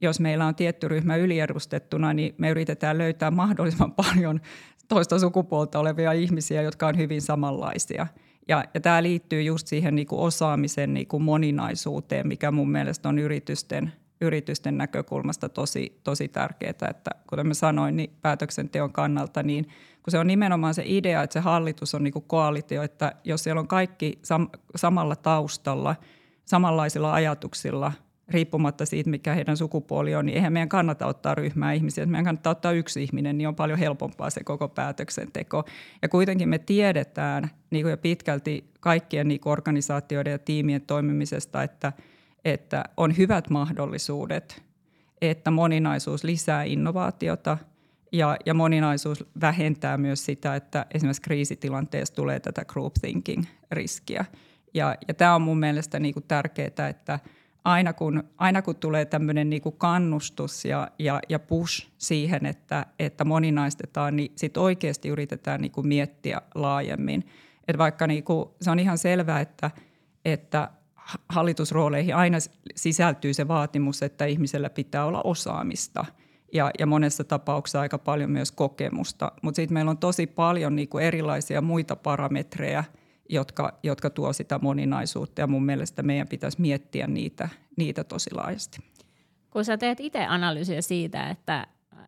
jos meillä on tietty ryhmä yliedustettuna, niin me yritetään löytää mahdollisimman paljon toista sukupuolta olevia ihmisiä, jotka on hyvin samanlaisia. Ja, ja tämä liittyy just siihen niin kuin osaamisen niin kuin moninaisuuteen, mikä mun mielestä on yritysten, yritysten näkökulmasta tosi, tosi tärkeää. Että kuten mä sanoin, niin päätöksenteon kannalta, niin kun se on nimenomaan se idea, että se hallitus on niin kuin koalitio, että jos siellä on kaikki sam- samalla taustalla – samanlaisilla ajatuksilla, riippumatta siitä, mikä heidän sukupuoli on, niin eihän meidän kannata ottaa ryhmää ihmisiä. Meidän kannattaa ottaa yksi ihminen, niin on paljon helpompaa se koko päätöksenteko. Ja kuitenkin me tiedetään niin kuin jo pitkälti kaikkien niin organisaatioiden ja tiimien toimimisesta, että, että on hyvät mahdollisuudet, että moninaisuus lisää innovaatiota ja, ja moninaisuus vähentää myös sitä, että esimerkiksi kriisitilanteessa tulee tätä group thinking-riskiä – ja, ja tämä on mun mielestä niin kuin tärkeää, että aina kun, aina kun tulee tämmöinen niin kannustus ja, ja, ja push siihen, että, että moninaistetaan, niin sitten oikeasti yritetään niin kuin miettiä laajemmin. Et vaikka niin kuin, se on ihan selvää, että, että hallitusrooleihin aina sisältyy se vaatimus, että ihmisellä pitää olla osaamista ja, ja monessa tapauksessa aika paljon myös kokemusta. Mutta sitten meillä on tosi paljon niin kuin erilaisia muita parametreja – jotka, jotka tuo sitä moninaisuutta ja mun mielestä meidän pitäisi miettiä niitä, niitä tosi laajasti. Kun sä teet itse analyysiä siitä, että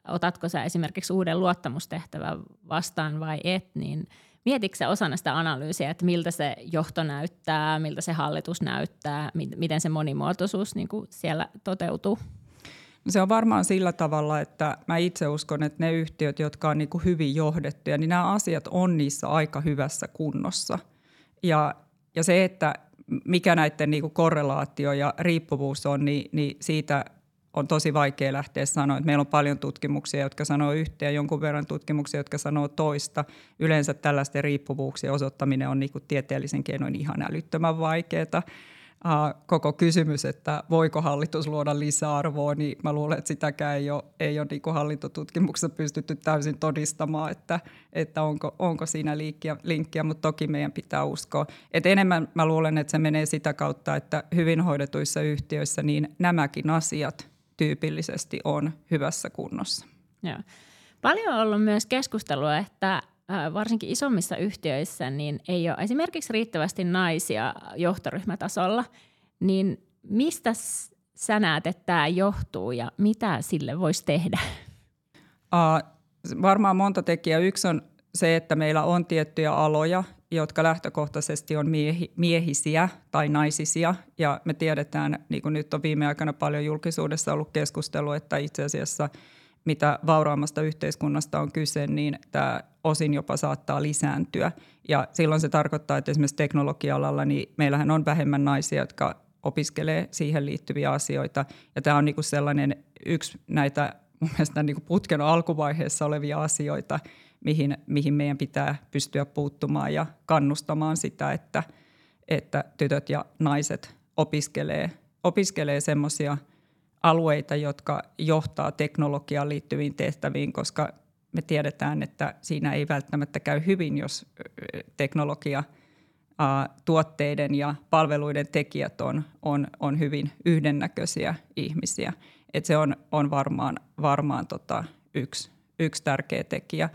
otatko sä esimerkiksi uuden luottamustehtävän vastaan vai et, niin mietitkö osana sitä analyysiä, että miltä se johto näyttää, miltä se hallitus näyttää, miten se monimuotoisuus niin kuin siellä toteutuu? Se on varmaan sillä tavalla, että mä itse uskon, että ne yhtiöt, jotka on niin kuin hyvin johdettuja, niin nämä asiat on niissä aika hyvässä kunnossa – ja, ja se, että mikä näiden niin kuin korrelaatio ja riippuvuus on, niin, niin siitä on tosi vaikea lähteä sanoa. Että meillä on paljon tutkimuksia, jotka sanoo yhtä ja jonkun verran tutkimuksia, jotka sanoo toista. Yleensä tällaisten riippuvuuksien osoittaminen on niin kuin tieteellisen keinoin ihan älyttömän vaikeaa koko kysymys, että voiko hallitus luoda lisäarvoa, niin mä luulen, että sitäkään ei ole, ei ole niin hallintotutkimuksessa pystytty täysin todistamaan, että, että onko, onko siinä linkkiä, linkkiä, mutta toki meidän pitää uskoa. Et enemmän mä luulen, että se menee sitä kautta, että hyvin hoidetuissa yhtiöissä niin nämäkin asiat tyypillisesti on hyvässä kunnossa. Joo. Paljon on ollut myös keskustelua, että varsinkin isommissa yhtiöissä niin ei ole esimerkiksi riittävästi naisia johtoryhmätasolla, niin mistä sä näet, että tämä johtuu ja mitä sille voisi tehdä? Uh, varmaan monta tekijää. Yksi on se, että meillä on tiettyjä aloja, jotka lähtökohtaisesti on miehi, miehisiä tai naisisia. Ja me tiedetään, niin kuin nyt on viime aikoina paljon julkisuudessa ollut keskustelu, että itse asiassa – mitä vauraammasta yhteiskunnasta on kyse, niin tämä osin jopa saattaa lisääntyä. Ja silloin se tarkoittaa, että esimerkiksi teknologia-alalla niin meillähän on vähemmän naisia, jotka opiskelee siihen liittyviä asioita. Ja tämä on niin kuin sellainen yksi näitä mun mielestä kuin putken alkuvaiheessa olevia asioita, mihin, mihin meidän pitää pystyä puuttumaan ja kannustamaan sitä, että, että tytöt ja naiset opiskelee, opiskelee semmoisia – alueita, jotka johtaa teknologiaan liittyviin tehtäviin, koska me tiedetään, että siinä ei välttämättä käy hyvin, jos teknologia tuotteiden ja palveluiden tekijät on, on, on hyvin yhdennäköisiä ihmisiä. Et se on, on varmaan, varmaan tota yksi, yksi tärkeä tekijä.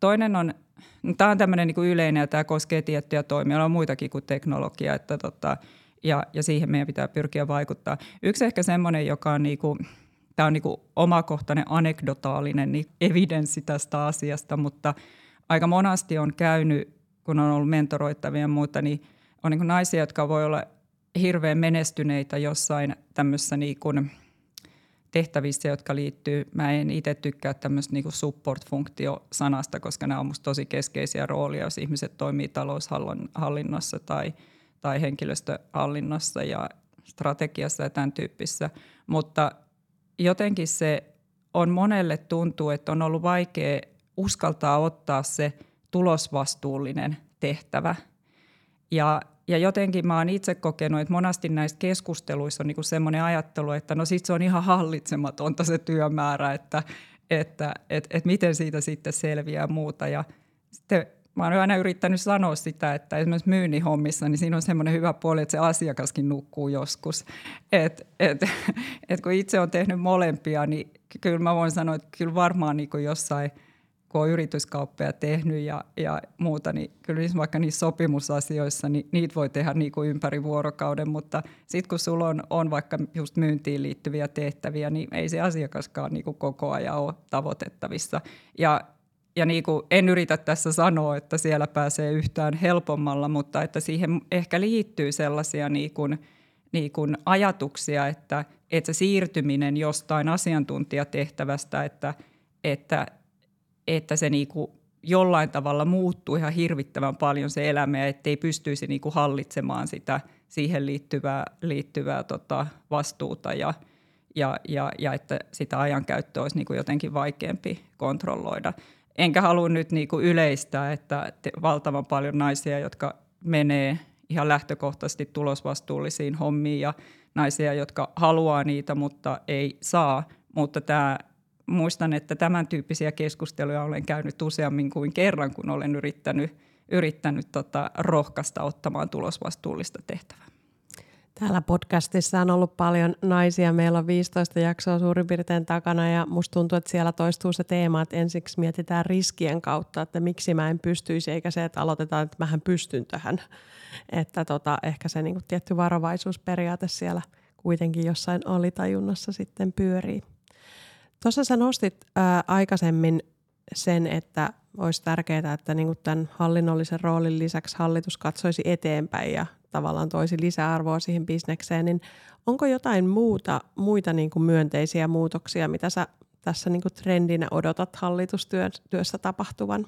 toinen on, no tämä on tämmöinen niin yleinen ja tämä koskee tiettyjä toimia, on muitakin kuin teknologia, että tota, ja, ja siihen meidän pitää pyrkiä vaikuttaa. Yksi ehkä semmoinen, joka on niinku, tämä on niinku omakohtainen anekdotaalinen niin evidenssi tästä asiasta, mutta aika monasti on käynyt, kun on ollut mentoroittavia ja muuta, niin on niinku naisia, jotka voi olla hirveän menestyneitä jossain tämmöisessä niinku tehtävissä, jotka liittyy, mä en itse tykkää tämmöistä niinku support-funktio-sanasta, koska nämä on musta tosi keskeisiä roolia, jos ihmiset toimii taloushallinnossa tai – tai henkilöstöhallinnossa ja strategiassa ja tämän tyyppissä. Mutta jotenkin se on monelle tuntuu, että on ollut vaikea uskaltaa ottaa se tulosvastuullinen tehtävä. Ja, ja jotenkin mä oon itse kokenut, että monasti näissä keskusteluissa on niinku semmoinen ajattelu, että no sit se on ihan hallitsematonta se työmäärä, että, että et, et miten siitä sitten selviää muuta. Ja sitten mä oon aina yrittänyt sanoa sitä, että esimerkiksi myynnin hommissa, niin siinä on semmoinen hyvä puoli, että se asiakaskin nukkuu joskus. Et, et, et kun itse on tehnyt molempia, niin kyllä mä voin sanoa, että kyllä varmaan niin kuin jossain, kun on yrityskauppeja tehnyt ja, ja muuta, niin kyllä vaikka niissä sopimusasioissa, niin niitä voi tehdä niin kuin ympäri vuorokauden, mutta sitten kun sulla on, on vaikka just myyntiin liittyviä tehtäviä, niin ei se asiakaskaan niin kuin koko ajan ole tavoitettavissa. Ja ja niin kuin en yritä tässä sanoa, että siellä pääsee yhtään helpommalla, mutta että siihen ehkä liittyy sellaisia niin kuin, niin kuin ajatuksia, että, että se siirtyminen jostain asiantuntijatehtävästä, että, että, että se niin kuin jollain tavalla muuttuu ihan hirvittävän paljon se elämä ja ettei pystyisi niin kuin hallitsemaan sitä siihen liittyvää, liittyvää tota vastuuta ja, ja, ja, ja että sitä ajankäyttöä olisi niin kuin jotenkin vaikeampi kontrolloida. Enkä halua nyt niin kuin yleistää, että valtavan paljon naisia, jotka menee ihan lähtökohtaisesti tulosvastuullisiin hommiin ja naisia, jotka haluaa niitä, mutta ei saa. Mutta tämä, muistan, että tämän tyyppisiä keskusteluja olen käynyt useammin kuin kerran, kun olen yrittänyt, yrittänyt tota, rohkaista ottamaan tulosvastuullista tehtävää. Täällä podcastissa on ollut paljon naisia. Meillä on 15 jaksoa suurin piirtein takana ja musta tuntuu, että siellä toistuu se teema, että ensiksi mietitään riskien kautta, että miksi mä en pystyisi, eikä se, että aloitetaan, että mähän pystyn tähän. Että tota, ehkä se niin kuin tietty varovaisuusperiaate siellä kuitenkin jossain alitajunnassa sitten pyörii. Tuossa sä nostit ää, aikaisemmin sen, että olisi tärkeää, että niin tämän hallinnollisen roolin lisäksi hallitus katsoisi eteenpäin ja tavallaan toisi lisäarvoa siihen bisnekseen, niin onko jotain muuta, muita niin kuin myönteisiä muutoksia, mitä sä tässä niin kuin trendinä odotat hallitustyössä tapahtuvan?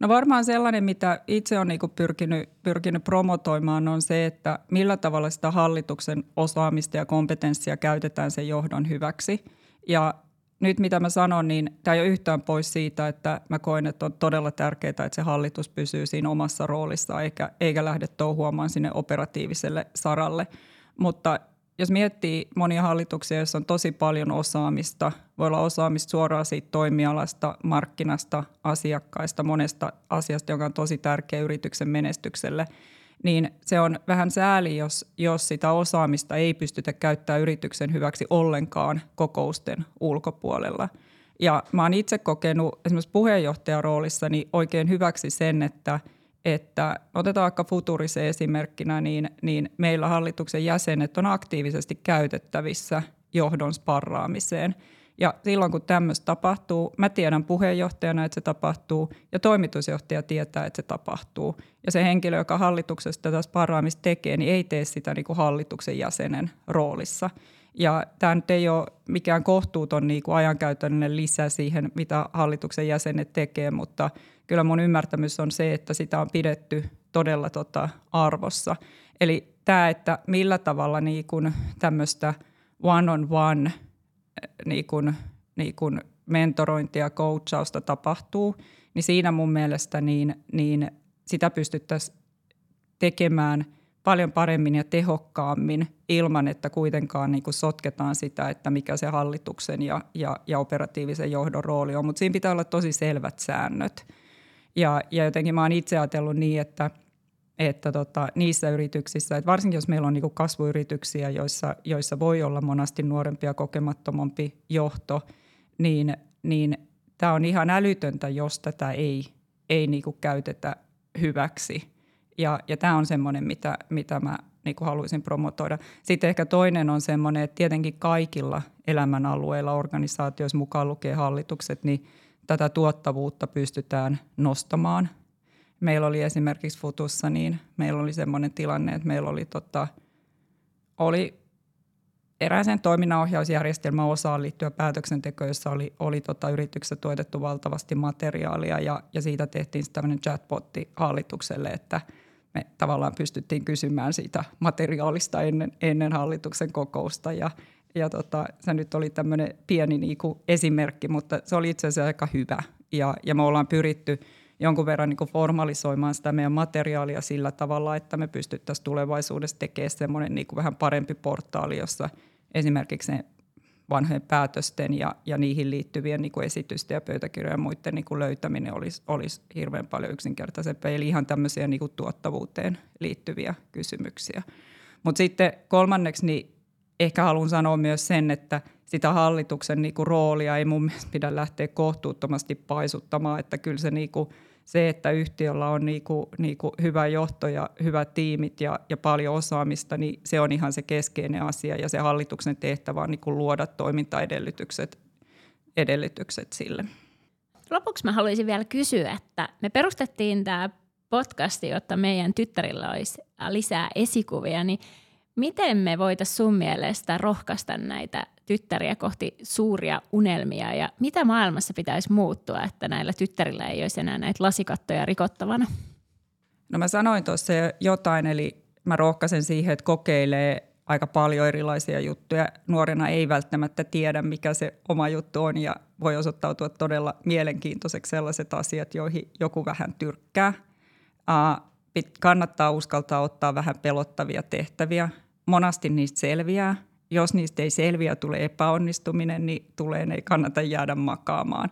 No varmaan sellainen, mitä itse olen niin pyrkinyt, pyrkinyt promotoimaan, on se, että millä tavalla sitä hallituksen osaamista ja kompetenssia käytetään sen johdon hyväksi. Ja nyt mitä mä sanon, niin tämä ei ole yhtään pois siitä, että mä koen, että on todella tärkeää, että se hallitus pysyy siinä omassa roolissa eikä, eikä lähde touhuamaan sinne operatiiviselle saralle. Mutta jos miettii monia hallituksia, joissa on tosi paljon osaamista, voi olla osaamista suoraan siitä toimialasta, markkinasta, asiakkaista, monesta asiasta, joka on tosi tärkeä yrityksen menestykselle – niin se on vähän sääli, jos, jos sitä osaamista ei pystytä käyttämään yrityksen hyväksi ollenkaan kokousten ulkopuolella. Ja mä oon itse kokenut esimerkiksi puheenjohtajan roolissani oikein hyväksi sen, että, että otetaan vaikka Futurise esimerkkinä, niin, niin meillä hallituksen jäsenet on aktiivisesti käytettävissä johdon sparraamiseen – ja silloin kun tämmöistä tapahtuu, mä tiedän puheenjohtajana, että se tapahtuu ja toimitusjohtaja tietää, että se tapahtuu. Ja se henkilö, joka hallituksesta tätä sparraamista tekee, niin ei tee sitä niin kuin hallituksen jäsenen roolissa. Ja tämä nyt ei ole mikään kohtuuton niin kuin ajankäytöllinen lisä siihen, mitä hallituksen jäsenet tekee, mutta kyllä mun ymmärtämys on se, että sitä on pidetty todella tota arvossa. Eli tämä, että millä tavalla niin kuin tämmöistä one-on-one – niin kuin, niin kuin mentorointia coachausta tapahtuu, niin siinä mun mielestä niin, niin sitä pystyttäisiin tekemään paljon paremmin ja tehokkaammin ilman, että kuitenkaan niin sotketaan sitä, että mikä se hallituksen ja, ja, ja operatiivisen johdon rooli on. Mutta siinä pitää olla tosi selvät säännöt. Ja, ja jotenkin mä oon itse ajatellut niin, että – että tota, niissä yrityksissä, että varsinkin jos meillä on niin kasvuyrityksiä, joissa, joissa voi olla monasti nuorempi ja kokemattomampi johto, niin, niin tämä on ihan älytöntä, jos tätä ei, ei niin käytetä hyväksi. Ja, ja tämä on semmoinen, mitä, mitä mä niin haluaisin promotoida. Sitten ehkä toinen on semmoinen, että tietenkin kaikilla elämänalueilla, organisaatioissa mukaan lukee hallitukset, niin tätä tuottavuutta pystytään nostamaan – meillä oli esimerkiksi Futussa, niin meillä oli semmoinen tilanne, että meillä oli, tota, oli erääseen toiminnanohjausjärjestelmän osaan liittyä päätöksenteko, jossa oli, oli tota yrityksessä tuotettu valtavasti materiaalia ja, ja siitä tehtiin tämmöinen chatbotti hallitukselle, että me tavallaan pystyttiin kysymään siitä materiaalista ennen, ennen hallituksen kokousta ja, ja tota, se nyt oli tämmöinen pieni niin kuin esimerkki, mutta se oli itse asiassa aika hyvä. Ja, ja me ollaan pyritty jonkun verran niin formalisoimaan sitä meidän materiaalia sillä tavalla, että me pystyttäisiin tulevaisuudessa tekemään semmoinen niin vähän parempi portaali, jossa esimerkiksi ne vanhojen päätösten ja, ja niihin liittyvien niin esitysten ja pöytäkirjojen ja muiden niin löytäminen olisi, olisi hirveän paljon yksinkertaisempaa. Eli ihan tämmöisiä niin tuottavuuteen liittyviä kysymyksiä. Mutta sitten kolmanneksi niin ehkä haluan sanoa myös sen, että sitä hallituksen niin roolia ei mun mielestä pidä lähteä kohtuuttomasti paisuttamaan, että kyllä se niin kuin – se, että yhtiöllä on niinku, niinku hyvä johto ja hyvät tiimit ja, ja paljon osaamista, niin se on ihan se keskeinen asia ja se hallituksen tehtävä on niinku luoda toimintaedellytykset edellytykset sille. Lopuksi mä haluaisin vielä kysyä, että me perustettiin tämä podcasti, jotta meidän tyttärillä olisi lisää esikuvia, niin miten me voitaisiin sun mielestä rohkaista näitä tyttäriä kohti suuria unelmia ja mitä maailmassa pitäisi muuttua, että näillä tyttärillä ei olisi enää näitä lasikattoja rikottavana? No mä sanoin tuossa jotain, eli mä rohkaisen siihen, että kokeilee aika paljon erilaisia juttuja. Nuorena ei välttämättä tiedä, mikä se oma juttu on ja voi osoittautua todella mielenkiintoiseksi sellaiset asiat, joihin joku vähän tyrkkää. kannattaa uskaltaa ottaa vähän pelottavia tehtäviä. Monasti niistä selviää – jos niistä ei selviä, tulee epäonnistuminen, niin tulee, ei kannata jäädä makaamaan.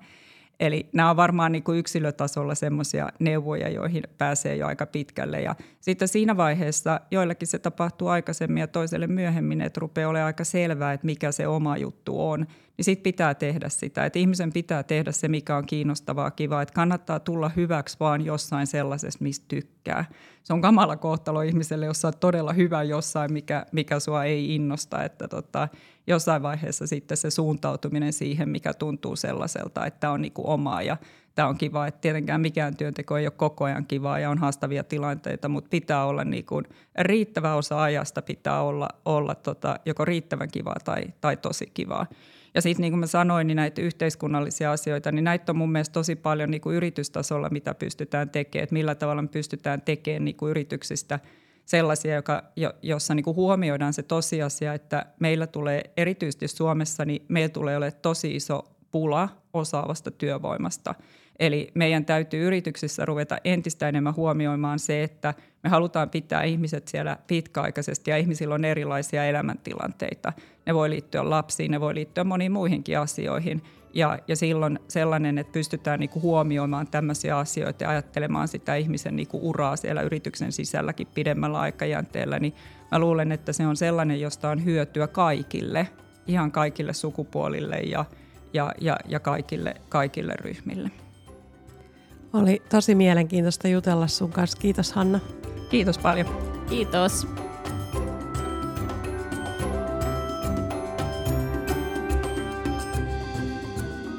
Eli nämä on varmaan niin kuin yksilötasolla semmoisia neuvoja, joihin pääsee jo aika pitkälle. Ja sitten siinä vaiheessa joillakin se tapahtuu aikaisemmin ja toiselle myöhemmin, että rupeaa olemaan aika selvää, että mikä se oma juttu on. Niin sitten pitää tehdä sitä, että ihmisen pitää tehdä se, mikä on kiinnostavaa, kivaa. Että kannattaa tulla hyväksi vaan jossain sellaisessa, mistä tykkää. Se on kamala kohtalo ihmiselle, jos olet todella hyvä jossain, mikä, mikä sua ei innosta. Että tota, jossain vaiheessa sitten se suuntautuminen siihen, mikä tuntuu sellaiselta, että on niinku omaa ja tämä on kiva. Että tietenkään mikään työnteko ei ole koko ajan kivaa ja on haastavia tilanteita, mutta pitää olla niinku, riittävä osa ajasta pitää olla, olla tota, joko riittävän kivaa tai, tai tosi kivaa. Ja sitten niin kuin mä sanoin, niin näitä yhteiskunnallisia asioita, niin näitä on mun mielestä tosi paljon niin kuin yritystasolla, mitä pystytään tekemään, että millä tavalla me pystytään tekemään niin kuin yrityksistä – sellaisia, joka, jo, jossa niin kuin huomioidaan se tosiasia, että meillä tulee erityisesti Suomessa, niin meillä tulee olemaan tosi iso pula osaavasta työvoimasta. Eli meidän täytyy yrityksissä ruveta entistä enemmän huomioimaan se, että me halutaan pitää ihmiset siellä pitkäaikaisesti ja ihmisillä on erilaisia elämäntilanteita. Ne voi liittyä lapsiin, ne voi liittyä moniin muihinkin asioihin – ja, ja silloin sellainen, että pystytään niinku huomioimaan tämmöisiä asioita ja ajattelemaan sitä ihmisen niinku uraa siellä yrityksen sisälläkin pidemmällä aikajänteellä, niin mä luulen, että se on sellainen, josta on hyötyä kaikille, ihan kaikille sukupuolille ja, ja, ja, ja kaikille, kaikille ryhmille. Oli tosi mielenkiintoista jutella sun kanssa. Kiitos Hanna. Kiitos paljon. Kiitos.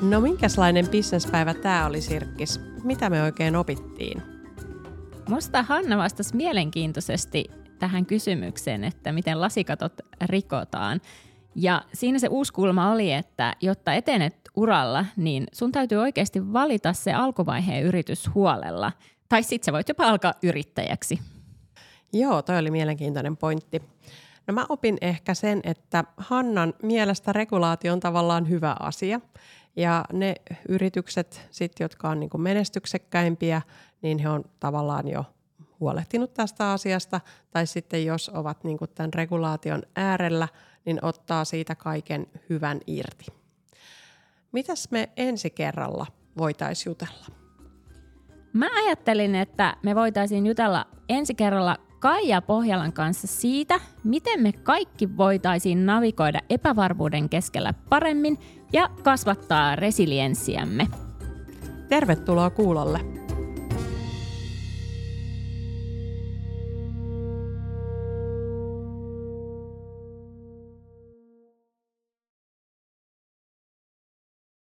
No minkälainen bisnespäivä tämä oli Sirkkis? Mitä me oikein opittiin? Musta Hanna vastasi mielenkiintoisesti tähän kysymykseen, että miten lasikatot rikotaan. Ja siinä se uusi kulma oli, että jotta etenet uralla, niin sun täytyy oikeasti valita se alkuvaiheen yritys huolella. Tai sitten sä voit jopa alkaa yrittäjäksi. Joo, toi oli mielenkiintoinen pointti. No mä opin ehkä sen, että Hannan mielestä regulaatio on tavallaan hyvä asia. Ja ne yritykset, sit, jotka on niin menestyksekkäimpiä, niin he on tavallaan jo huolehtinut tästä asiasta. Tai sitten jos ovat niin tämän regulaation äärellä, niin ottaa siitä kaiken hyvän irti. Mitäs me ensi kerralla voitaisiin jutella? Mä ajattelin, että me voitaisiin jutella ensi kerralla Kaija Pohjalan kanssa siitä, miten me kaikki voitaisiin navigoida epävarmuuden keskellä paremmin ja kasvattaa resilienssiämme. Tervetuloa kuulolle!